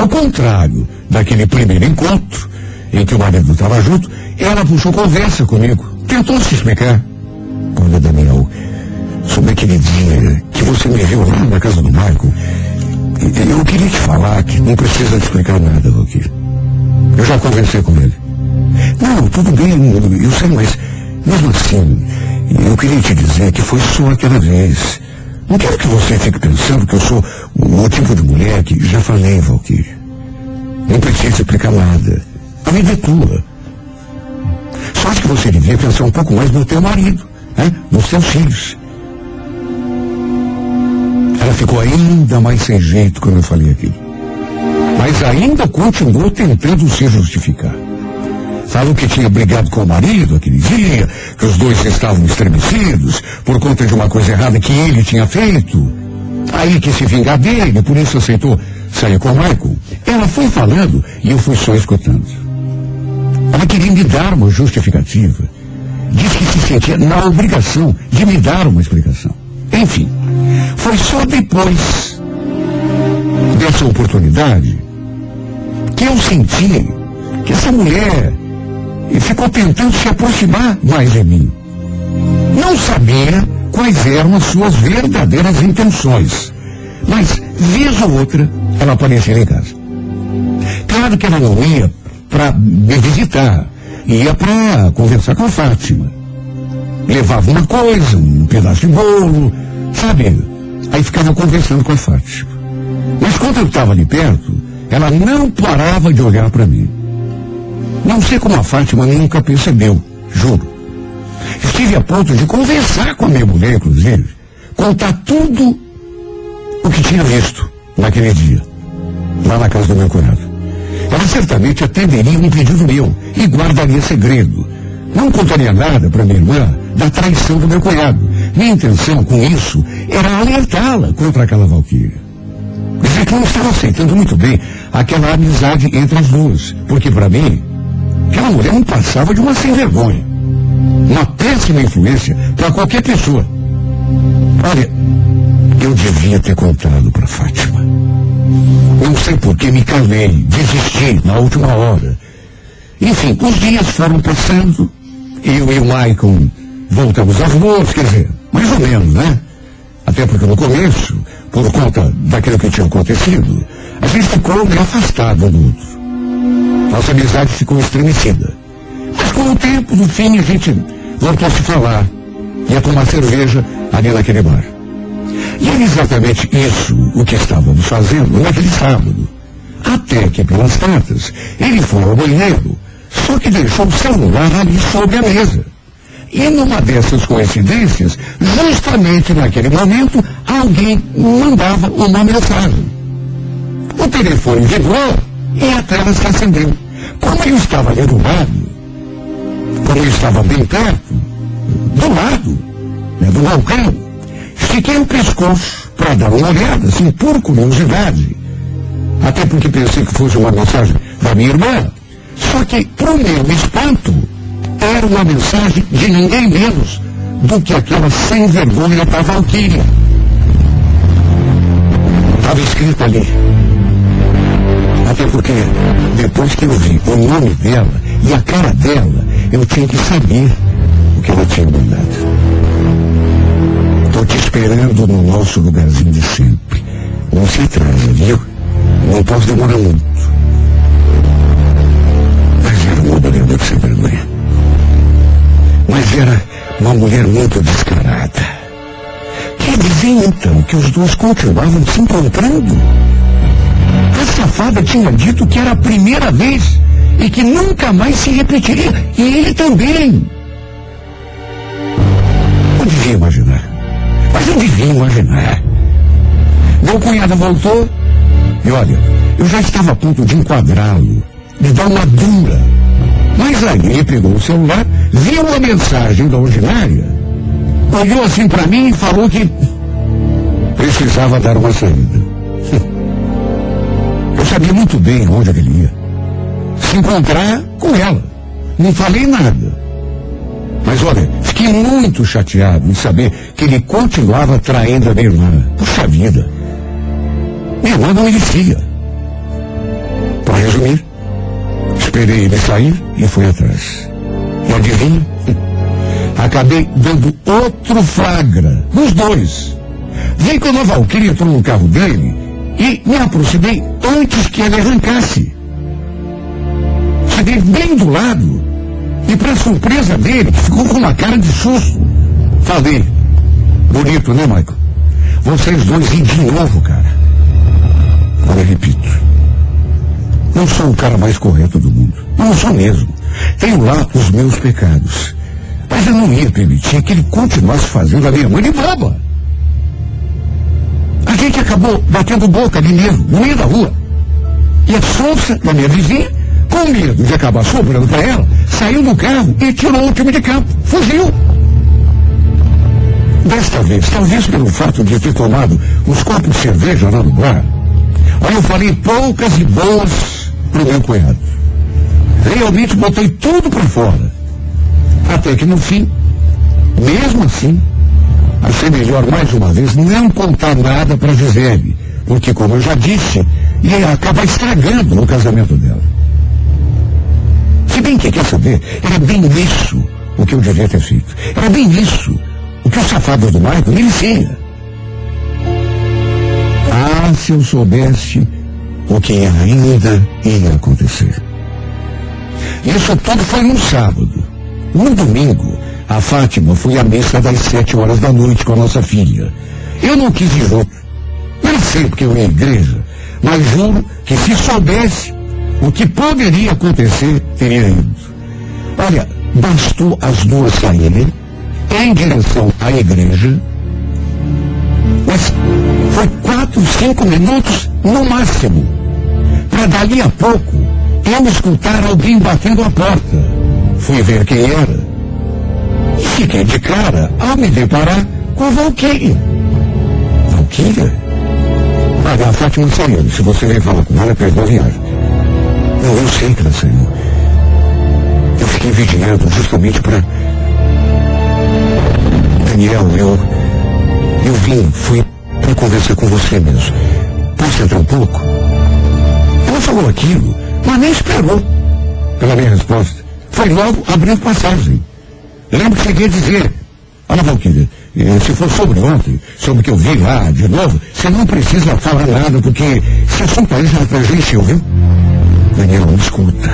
Speaker 2: ao contrário daquele primeiro encontro, em que o marido estava junto, ela puxou conversa comigo. Tentou se explicar. Olha, Daniel, sobre aquele dia que você me viu lá na casa do Marco, eu queria te falar que não precisa te explicar nada, Valquíria. Eu já conversei com ele. Não, tudo bem, eu sei, mas mesmo assim, eu queria te dizer que foi só aquela vez. Não quero que você fique pensando que eu sou o tipo de mulher que já falei, Valquíria. Não precisa explicar nada. A vida é tua. Só acho que você devia pensar um pouco mais no teu marido, né? nos teus filhos. Ela ficou ainda mais sem jeito quando eu falei aquilo. Mas ainda continuou tentando se justificar. Falou que tinha brigado com o marido aquele dia, que os dois estavam estremecidos por conta de uma coisa errada que ele tinha feito. Aí que se vingar dele, por isso aceitou sair com o Michael. Ela foi falando e eu fui só escutando. Ela queria me dar uma justificativa. Diz que se sentia na obrigação de me dar uma explicação. Enfim, foi só depois dessa oportunidade que eu senti que essa mulher ficou tentando se aproximar mais de mim. Não sabia quais eram as suas verdadeiras intenções, mas vez ou outra ela aparecia em casa. Claro que ela não ia para me visitar, ia para conversar com a Fátima. Levava uma coisa, um pedaço de bolo, sabe? Aí ficava conversando com a Fátima. Mas quando eu estava ali perto, ela não parava de olhar para mim. Não sei como a Fátima nunca percebeu, juro. Estive a ponto de conversar com a minha mulher, inclusive, contar tudo o que tinha visto naquele dia, lá na casa do meu cunhado. Ela certamente atenderia um pedido meu e guardaria segredo. Não contaria nada para minha irmã da traição do meu cunhado. Minha intenção com isso era alertá-la contra aquela Valquíria. Dizer que não estava aceitando muito bem aquela amizade entre as duas, porque para mim, aquela mulher não passava de uma sem vergonha. Uma péssima influência para qualquer pessoa. Olha, eu devia ter contado para Fátima. Não sei por que me calei, desisti na última hora. Enfim, os dias foram passando, eu e o Michael voltamos às boas, quer dizer, mais ou menos, né? Até porque no começo, por conta daquilo que tinha acontecido, a gente ficou meio afastado do outro. Nossa amizade ficou estremecida. Mas com o tempo, no fim, a gente voltou a se falar. Ia tomar cerveja ali naquele bar. E era exatamente isso o que estávamos fazendo naquele sábado. Até que, pelas tantas, ele foi ao banheiro, só que deixou o celular ali sobre a mesa. E numa dessas coincidências, justamente naquele momento, alguém mandava uma mensagem. O telefone vibrou e a tela se acendeu. Como eu estava ali do lado, como eu estava bem perto, do lado, né, do balcão, estiquei o pescoço para dar uma olhada, assim, por curiosidade. Até porque pensei que fosse uma mensagem da minha irmã. Só que, para o meu espanto, era uma mensagem de ninguém menos do que aquela sem vergonha da Valquíria. Estava escrito ali. Até porque, depois que eu vi o nome dela e a cara dela, eu tinha que saber o que ela tinha mandado. Estou te esperando no nosso lugarzinho de sempre. Não se atrasa, viu? Não posso demorar muito. Mas era uma mulher sem vergonha. Mas era uma mulher muito descarada. Quer dizer então que os dois continuavam se encontrando? A safada tinha dito que era a primeira vez e que nunca mais se repetiria. E ele também. Devia imaginar. Mas eu devia imaginar. Meu cunhado voltou e olha, eu já estava a ponto de enquadrá-lo, de dar uma dura. Mas aí ele pegou o celular, viu a mensagem da ordinária, olhou assim para mim e falou que precisava dar uma saída. Eu sabia muito bem onde ele ia. Se encontrar com ela. Não falei nada. Mas olha, fiquei muito chateado em saber que ele continuava traindo a minha irmã. Puxa vida. Minha irmã não merecia. Para resumir, esperei ele sair e fui atrás. E adivinha? Acabei dando outro flagra nos dois. Vi quando a Valkyrie entrou no carro dele e me aproximei antes que ele arrancasse. Cheguei bem do lado e, para surpresa dele, ficou com uma cara de susto, falei: Bonito, né, Michael? Vocês dois riem de novo, cara. Olha, repito. Não sou o cara mais correto do mundo. Não sou mesmo. Tenho lá os meus pecados. Mas eu não ia permitir que ele continuasse fazendo a minha mãe de boba. A gente acabou batendo boca ali mesmo, no meio da rua. E a sonsa da minha vizinha, com medo de acabar sobrando para ela, saiu do carro e tirou o time de campo. Fugiu. Desta vez, talvez pelo fato de ter tomado uns copos de cerveja lá no bar, Olha, eu falei poucas e boas pro meu cunhado. Realmente botei tudo para fora. Até que no fim, mesmo assim, achei melhor mais uma vez não contar nada para Gisele. Porque, como eu já disse, ia acabar estragando o casamento dela. Se bem que quer saber, era bem isso o que eu devia ter feito. Era bem isso o que o safado do Michael merecia. Ah, se eu soubesse o que ainda ia acontecer. Isso tudo foi num sábado. No domingo, a Fátima foi à missa das sete horas da noite com a nossa filha. Eu não quis ir junto. Não sei porque eu ia à igreja, mas juro que se soubesse o que poderia acontecer, teria ido. Olha, bastou as duas saírem em direção à igreja, mas foi quatro, cinco minutos no máximo. Para dali a pouco eu escutar alguém batendo a porta. Fui ver quem era. E fiquei de cara ao me deparar com a Valquíria. Valquíria? Olha, a Fátima saiu. Se você vem falar com ela, perdeu a viagem. Não, eu sei saiu. Eu fiquei vigiando justamente para. Daniel, eu. Eu vim, fui para conversar com você mesmo. Posso entrar um pouco? Ela falou aquilo, mas nem esperou pela minha resposta. Foi logo abrir passagem. Lembro que cheguei a dizer, olha Valquíria, eh, se for sobre ontem, sobre o que eu vi lá de novo, você não precisa falar nada, porque esse assunto aí já presenciou, viu? Daniel, me escuta.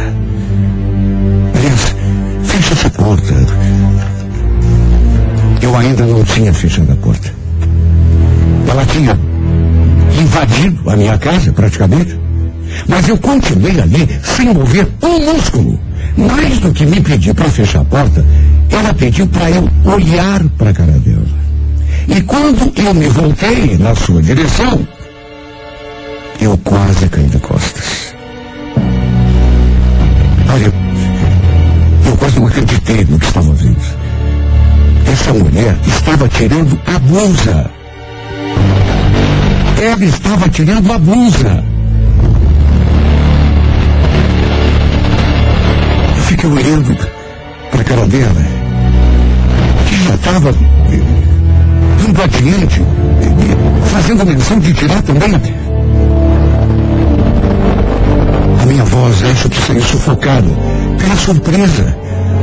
Speaker 2: Aliás, fecha essa porta. Eu ainda não tinha fechado a porta. Ela tinha invadido a minha casa, praticamente. Mas eu continuei ali sem mover um músculo. Mais do que me pedir para fechar a porta, ela pediu para eu olhar para a cara dela. E quando eu me voltei na sua direção, eu quase caí de costas. Olha, eu quase não acreditei no que estava vendo. Essa mulher estava tirando a blusa. Ela estava tirando a blusa. Eu fiquei olhando para a cara dela, que já estava eh, indo adiante, eh, fazendo menção de tirar também. Minha voz, acho que saiu sufocada pela surpresa.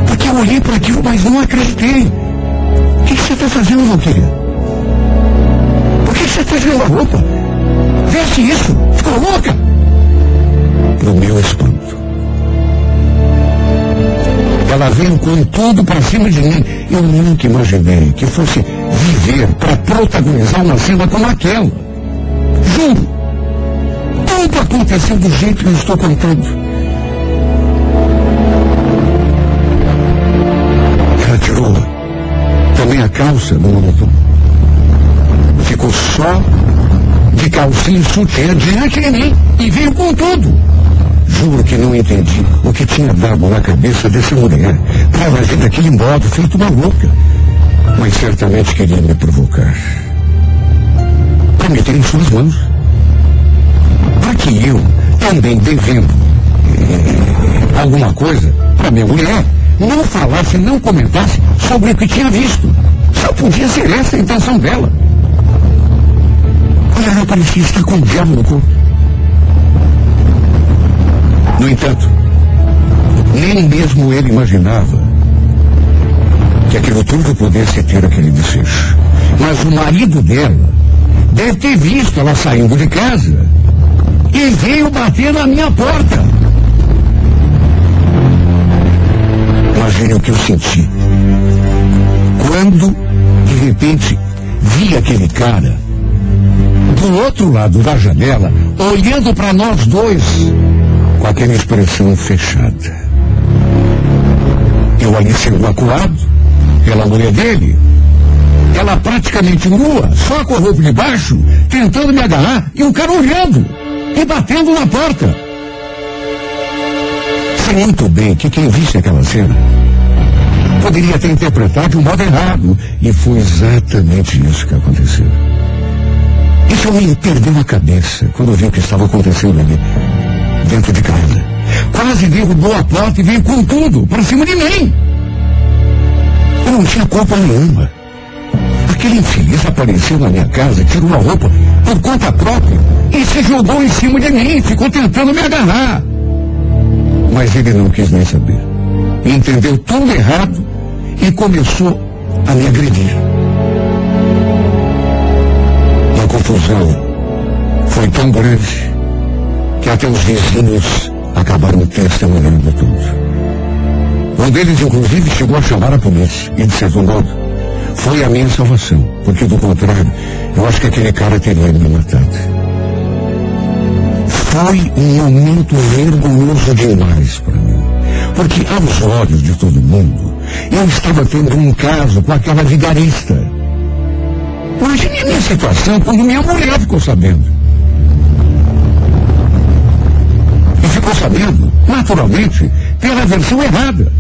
Speaker 2: Porque eu olhei para aquilo, mas não acreditei. O que que você está fazendo, Valquíria? Por que você está tirando a roupa? Veste isso. Ficou louca? No meu espanto. Ela veio com tudo para cima de mim. Eu nunca imaginei que fosse viver para protagonizar uma cena como aquela. Juro. Aconteceu do jeito que eu estou contando. Ela tirou também a calça do moletom. Ficou só de calcinha e sutiã diante de mim e veio com tudo. Juro que não entendi o que tinha dado na cabeça dessa mulher para ela agir daquele modo, feito uma louca. Mas certamente queria me provocar. Para meter em suas mãos. Que eu, também devendo eh, alguma coisa para minha mulher, não falasse, não comentasse sobre o que tinha visto. Só podia ser essa a intenção dela. Olha, ela parecia estar com o diabo no corpo. No entanto, nem mesmo ele imaginava que aquilo tudo pudesse ter aquele desejo. Mas o marido dela deve ter visto ela saindo de casa e veio bater na minha porta. Imagine o que eu senti. Quando, de repente, vi aquele cara do outro lado da janela, olhando para nós dois, com aquela expressão fechada. Eu ali sendo acuado pela mulher dele, ela praticamente nua, só com a roupa de baixo, tentando me agarrar, e o cara olhando e batendo na porta. Sei muito bem que quem visse aquela cena poderia ter interpretado de um modo errado, e foi exatamente isso que aconteceu. Isso me perdeu a cabeça quando eu vi o que estava acontecendo ali, dentro de casa. Quase derrubou a porta e veio com tudo para cima de mim. Eu não tinha culpa nenhuma. Aquele infeliz apareceu na minha casa, tirou a roupa por conta própria e se jogou em cima de mim, ficou tentando me agarrar. Mas ele não quis nem saber. Entendeu tudo errado e começou a me agredir. A confusão foi tão grande que até os vizinhos acabaram testemunhando tudo. Um deles, inclusive, chegou a chamar a polícia e, certo modo, foi a minha salvação, porque do contrário, eu acho que aquele cara teria me matado. Foi um momento vergonhoso demais para mim, porque aos olhos de todo mundo, eu estava tendo um caso com aquela vigarista. Imagine a minha situação quando minha mulher ficou sabendo. E ficou sabendo, naturalmente, pela versão errada.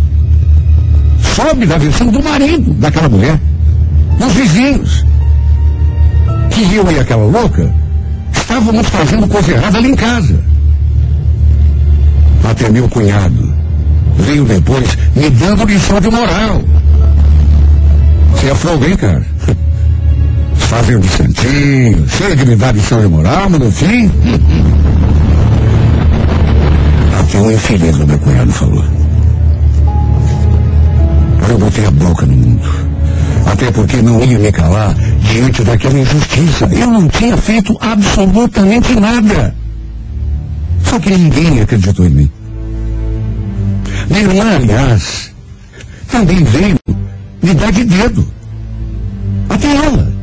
Speaker 2: Soube da versão do marido daquela mulher, dos vizinhos. Que eu e aquela louca estávamos fazendo coisa errada ali em casa. Até meu cunhado veio depois me dando lição de moral. Você é fogo, hein, cara? Fazem de santinho, cheio de me dar lição de moral, mas no. Até um infeliz do meu cunhado falou. Eu botei a boca no mundo. Até porque não ia me calar diante daquela injustiça. Eu não tinha feito absolutamente nada. Só que ninguém acreditou em mim. Minha irmã, aliás, também veio me dar de dedo. Até ela.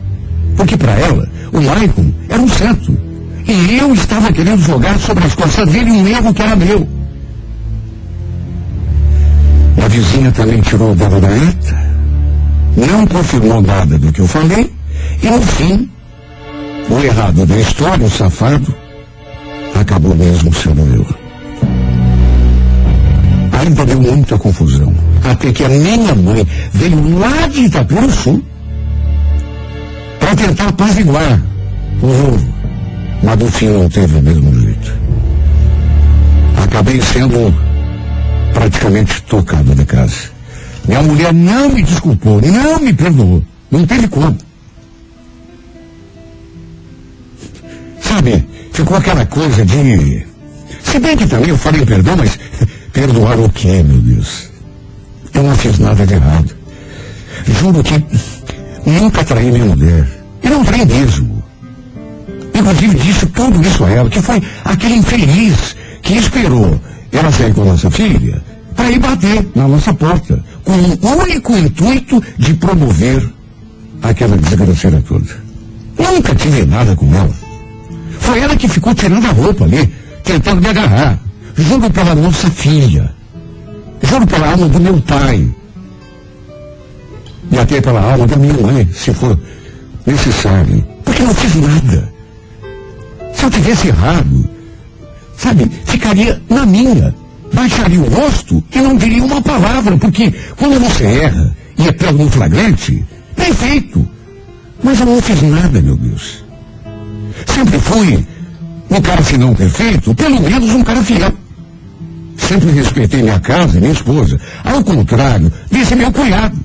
Speaker 2: Porque para ela, o Maicon era um santo. E eu estava querendo jogar sobre as costas dele um erro que era meu. A vizinha também tirou dela da reta. Não confirmou nada do que eu falei. E no fim, o errado da história, o safado, acabou mesmo sendo eu. Ainda deu muita confusão. Até que a minha mãe veio lá de Itapira Sul para tentar apaziguar o rolo. Mas no fim não teve o mesmo jeito. Acabei sendo praticamente tocado de casa. Minha mulher não me desculpou, não me perdoou. Não teve como. Sabe, ficou aquela coisa de. Se bem que também eu falei perdão, mas perdoar o quê, meu Deus? Eu não fiz nada de errado. Juro que nunca traí minha mulher. E não traí mesmo. Inclusive disse tudo isso a ela, que foi aquele infeliz que esperou ela sair com a nossa filha para ir bater na nossa porta, com o único intuito de promover aquela desgraceira toda. Nunca tive nada com ela. Foi ela que ficou tirando a roupa ali, tentando me agarrar. Juro pela nossa filha. Juro pela alma do meu pai. E até pela alma da minha mãe, se for necessário. Porque não fiz nada. Se eu tivesse errado, sabe, ficaria na minha. Baixaria o rosto e não diria uma palavra, porque quando você erra e é pego no flagrante, bem feito. Mas eu não fiz nada, meu Deus. Sempre fui um cara, se não perfeito, pelo menos um cara fiel. Sempre respeitei minha casa e minha esposa. Ao contrário, disse meu cunhado.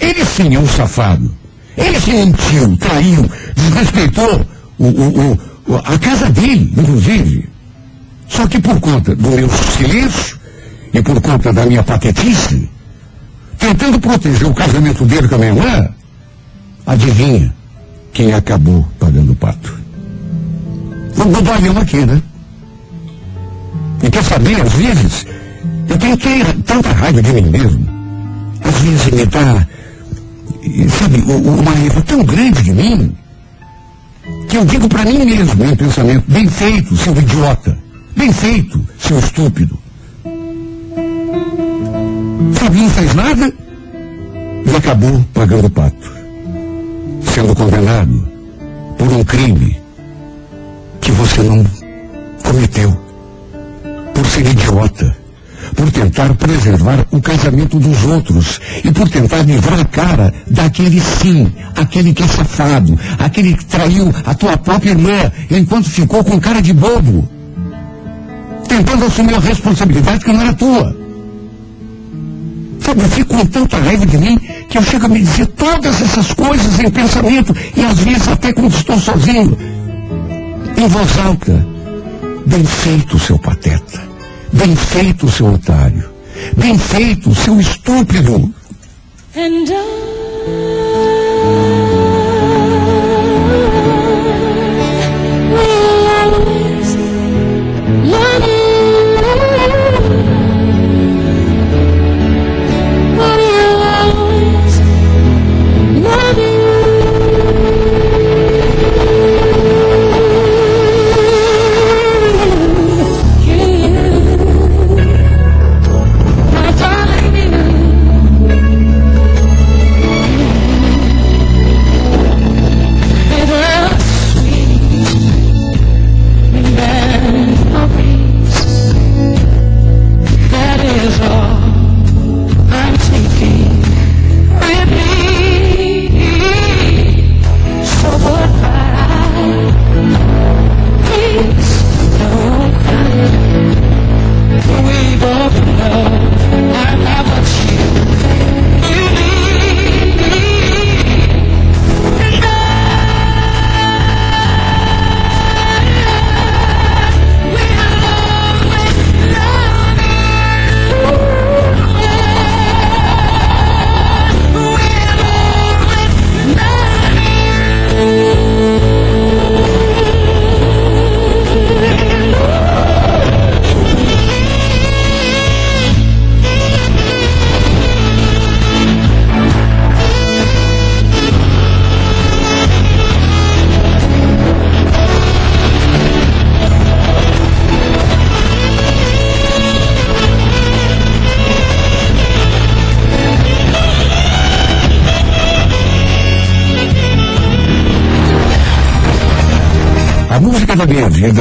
Speaker 2: Ele sim é um safado. Ele sim mentiu, traiu, desrespeitou o, o, o, a casa dele, inclusive. Só que por conta do meu silêncio e por conta da minha patetice, tentando proteger o casamento dele com a minha irmã, adivinha quem acabou pagando o pato? O bobalhão aqui, né? E quer saber, às vezes, eu tenho tanta raiva de mim mesmo. Às vezes me dá, sabe, uma raiva tão grande de mim, que eu digo pra mim mesmo, em pensamento, bem feito, seu idiota. Bem feito, seu estúpido. Sabe, não fez nada e acabou pagando o pato. Sendo condenado por um crime que você não cometeu. Por ser idiota. Por tentar preservar o casamento dos outros. E por tentar livrar a cara daquele sim, aquele que é safado, aquele que traiu a tua própria irmã, enquanto ficou com cara de bobo. Tentando assumir a responsabilidade que não era tua. Sabe, eu fico com tanta raiva de mim que eu chego a me dizer todas essas coisas em pensamento e às vezes até quando estou sozinho. Em voz alta. Bem feito, seu pateta. Bem feito, seu otário. Bem feito, seu estúpido.
Speaker 1: And I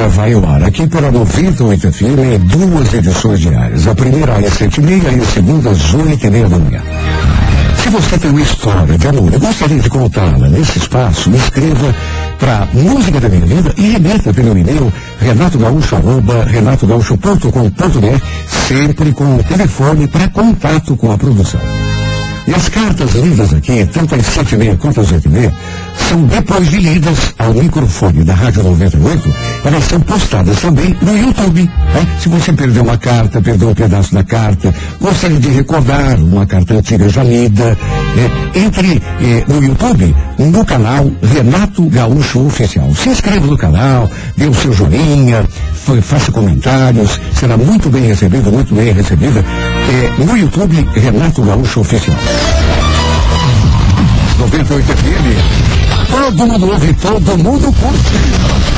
Speaker 2: vai ao ar aqui pela 98 FM em duas edições diárias. A primeira às sete e meia e a segunda às oito e meia da manhã. Se você tem uma história de amor e gostaria de contá-la nesse espaço, escreva para Música da Minha Vida e remeta pelo e-mail renatogaúcho.renatogaúcho.com.br sempre com o telefone para contato com a produção. E as cartas lidas aqui, tanto às sete e meia quanto às oito e meia, são depois de lidas ao microfone da Rádio 98, elas são postadas também no YouTube. né? Se você perdeu uma carta, perdeu um pedaço da carta, gostaria de recordar uma carta antiga já lida, né? entre eh, no YouTube, no canal Renato Gaúcho Oficial. Se inscreva no canal, dê o seu joinha, fa- faça comentários, será muito bem recebida, muito bem recebida eh, no YouTube Renato Gaúcho Oficial. 98 FM. Todo mundo ouve, todo mundo curte.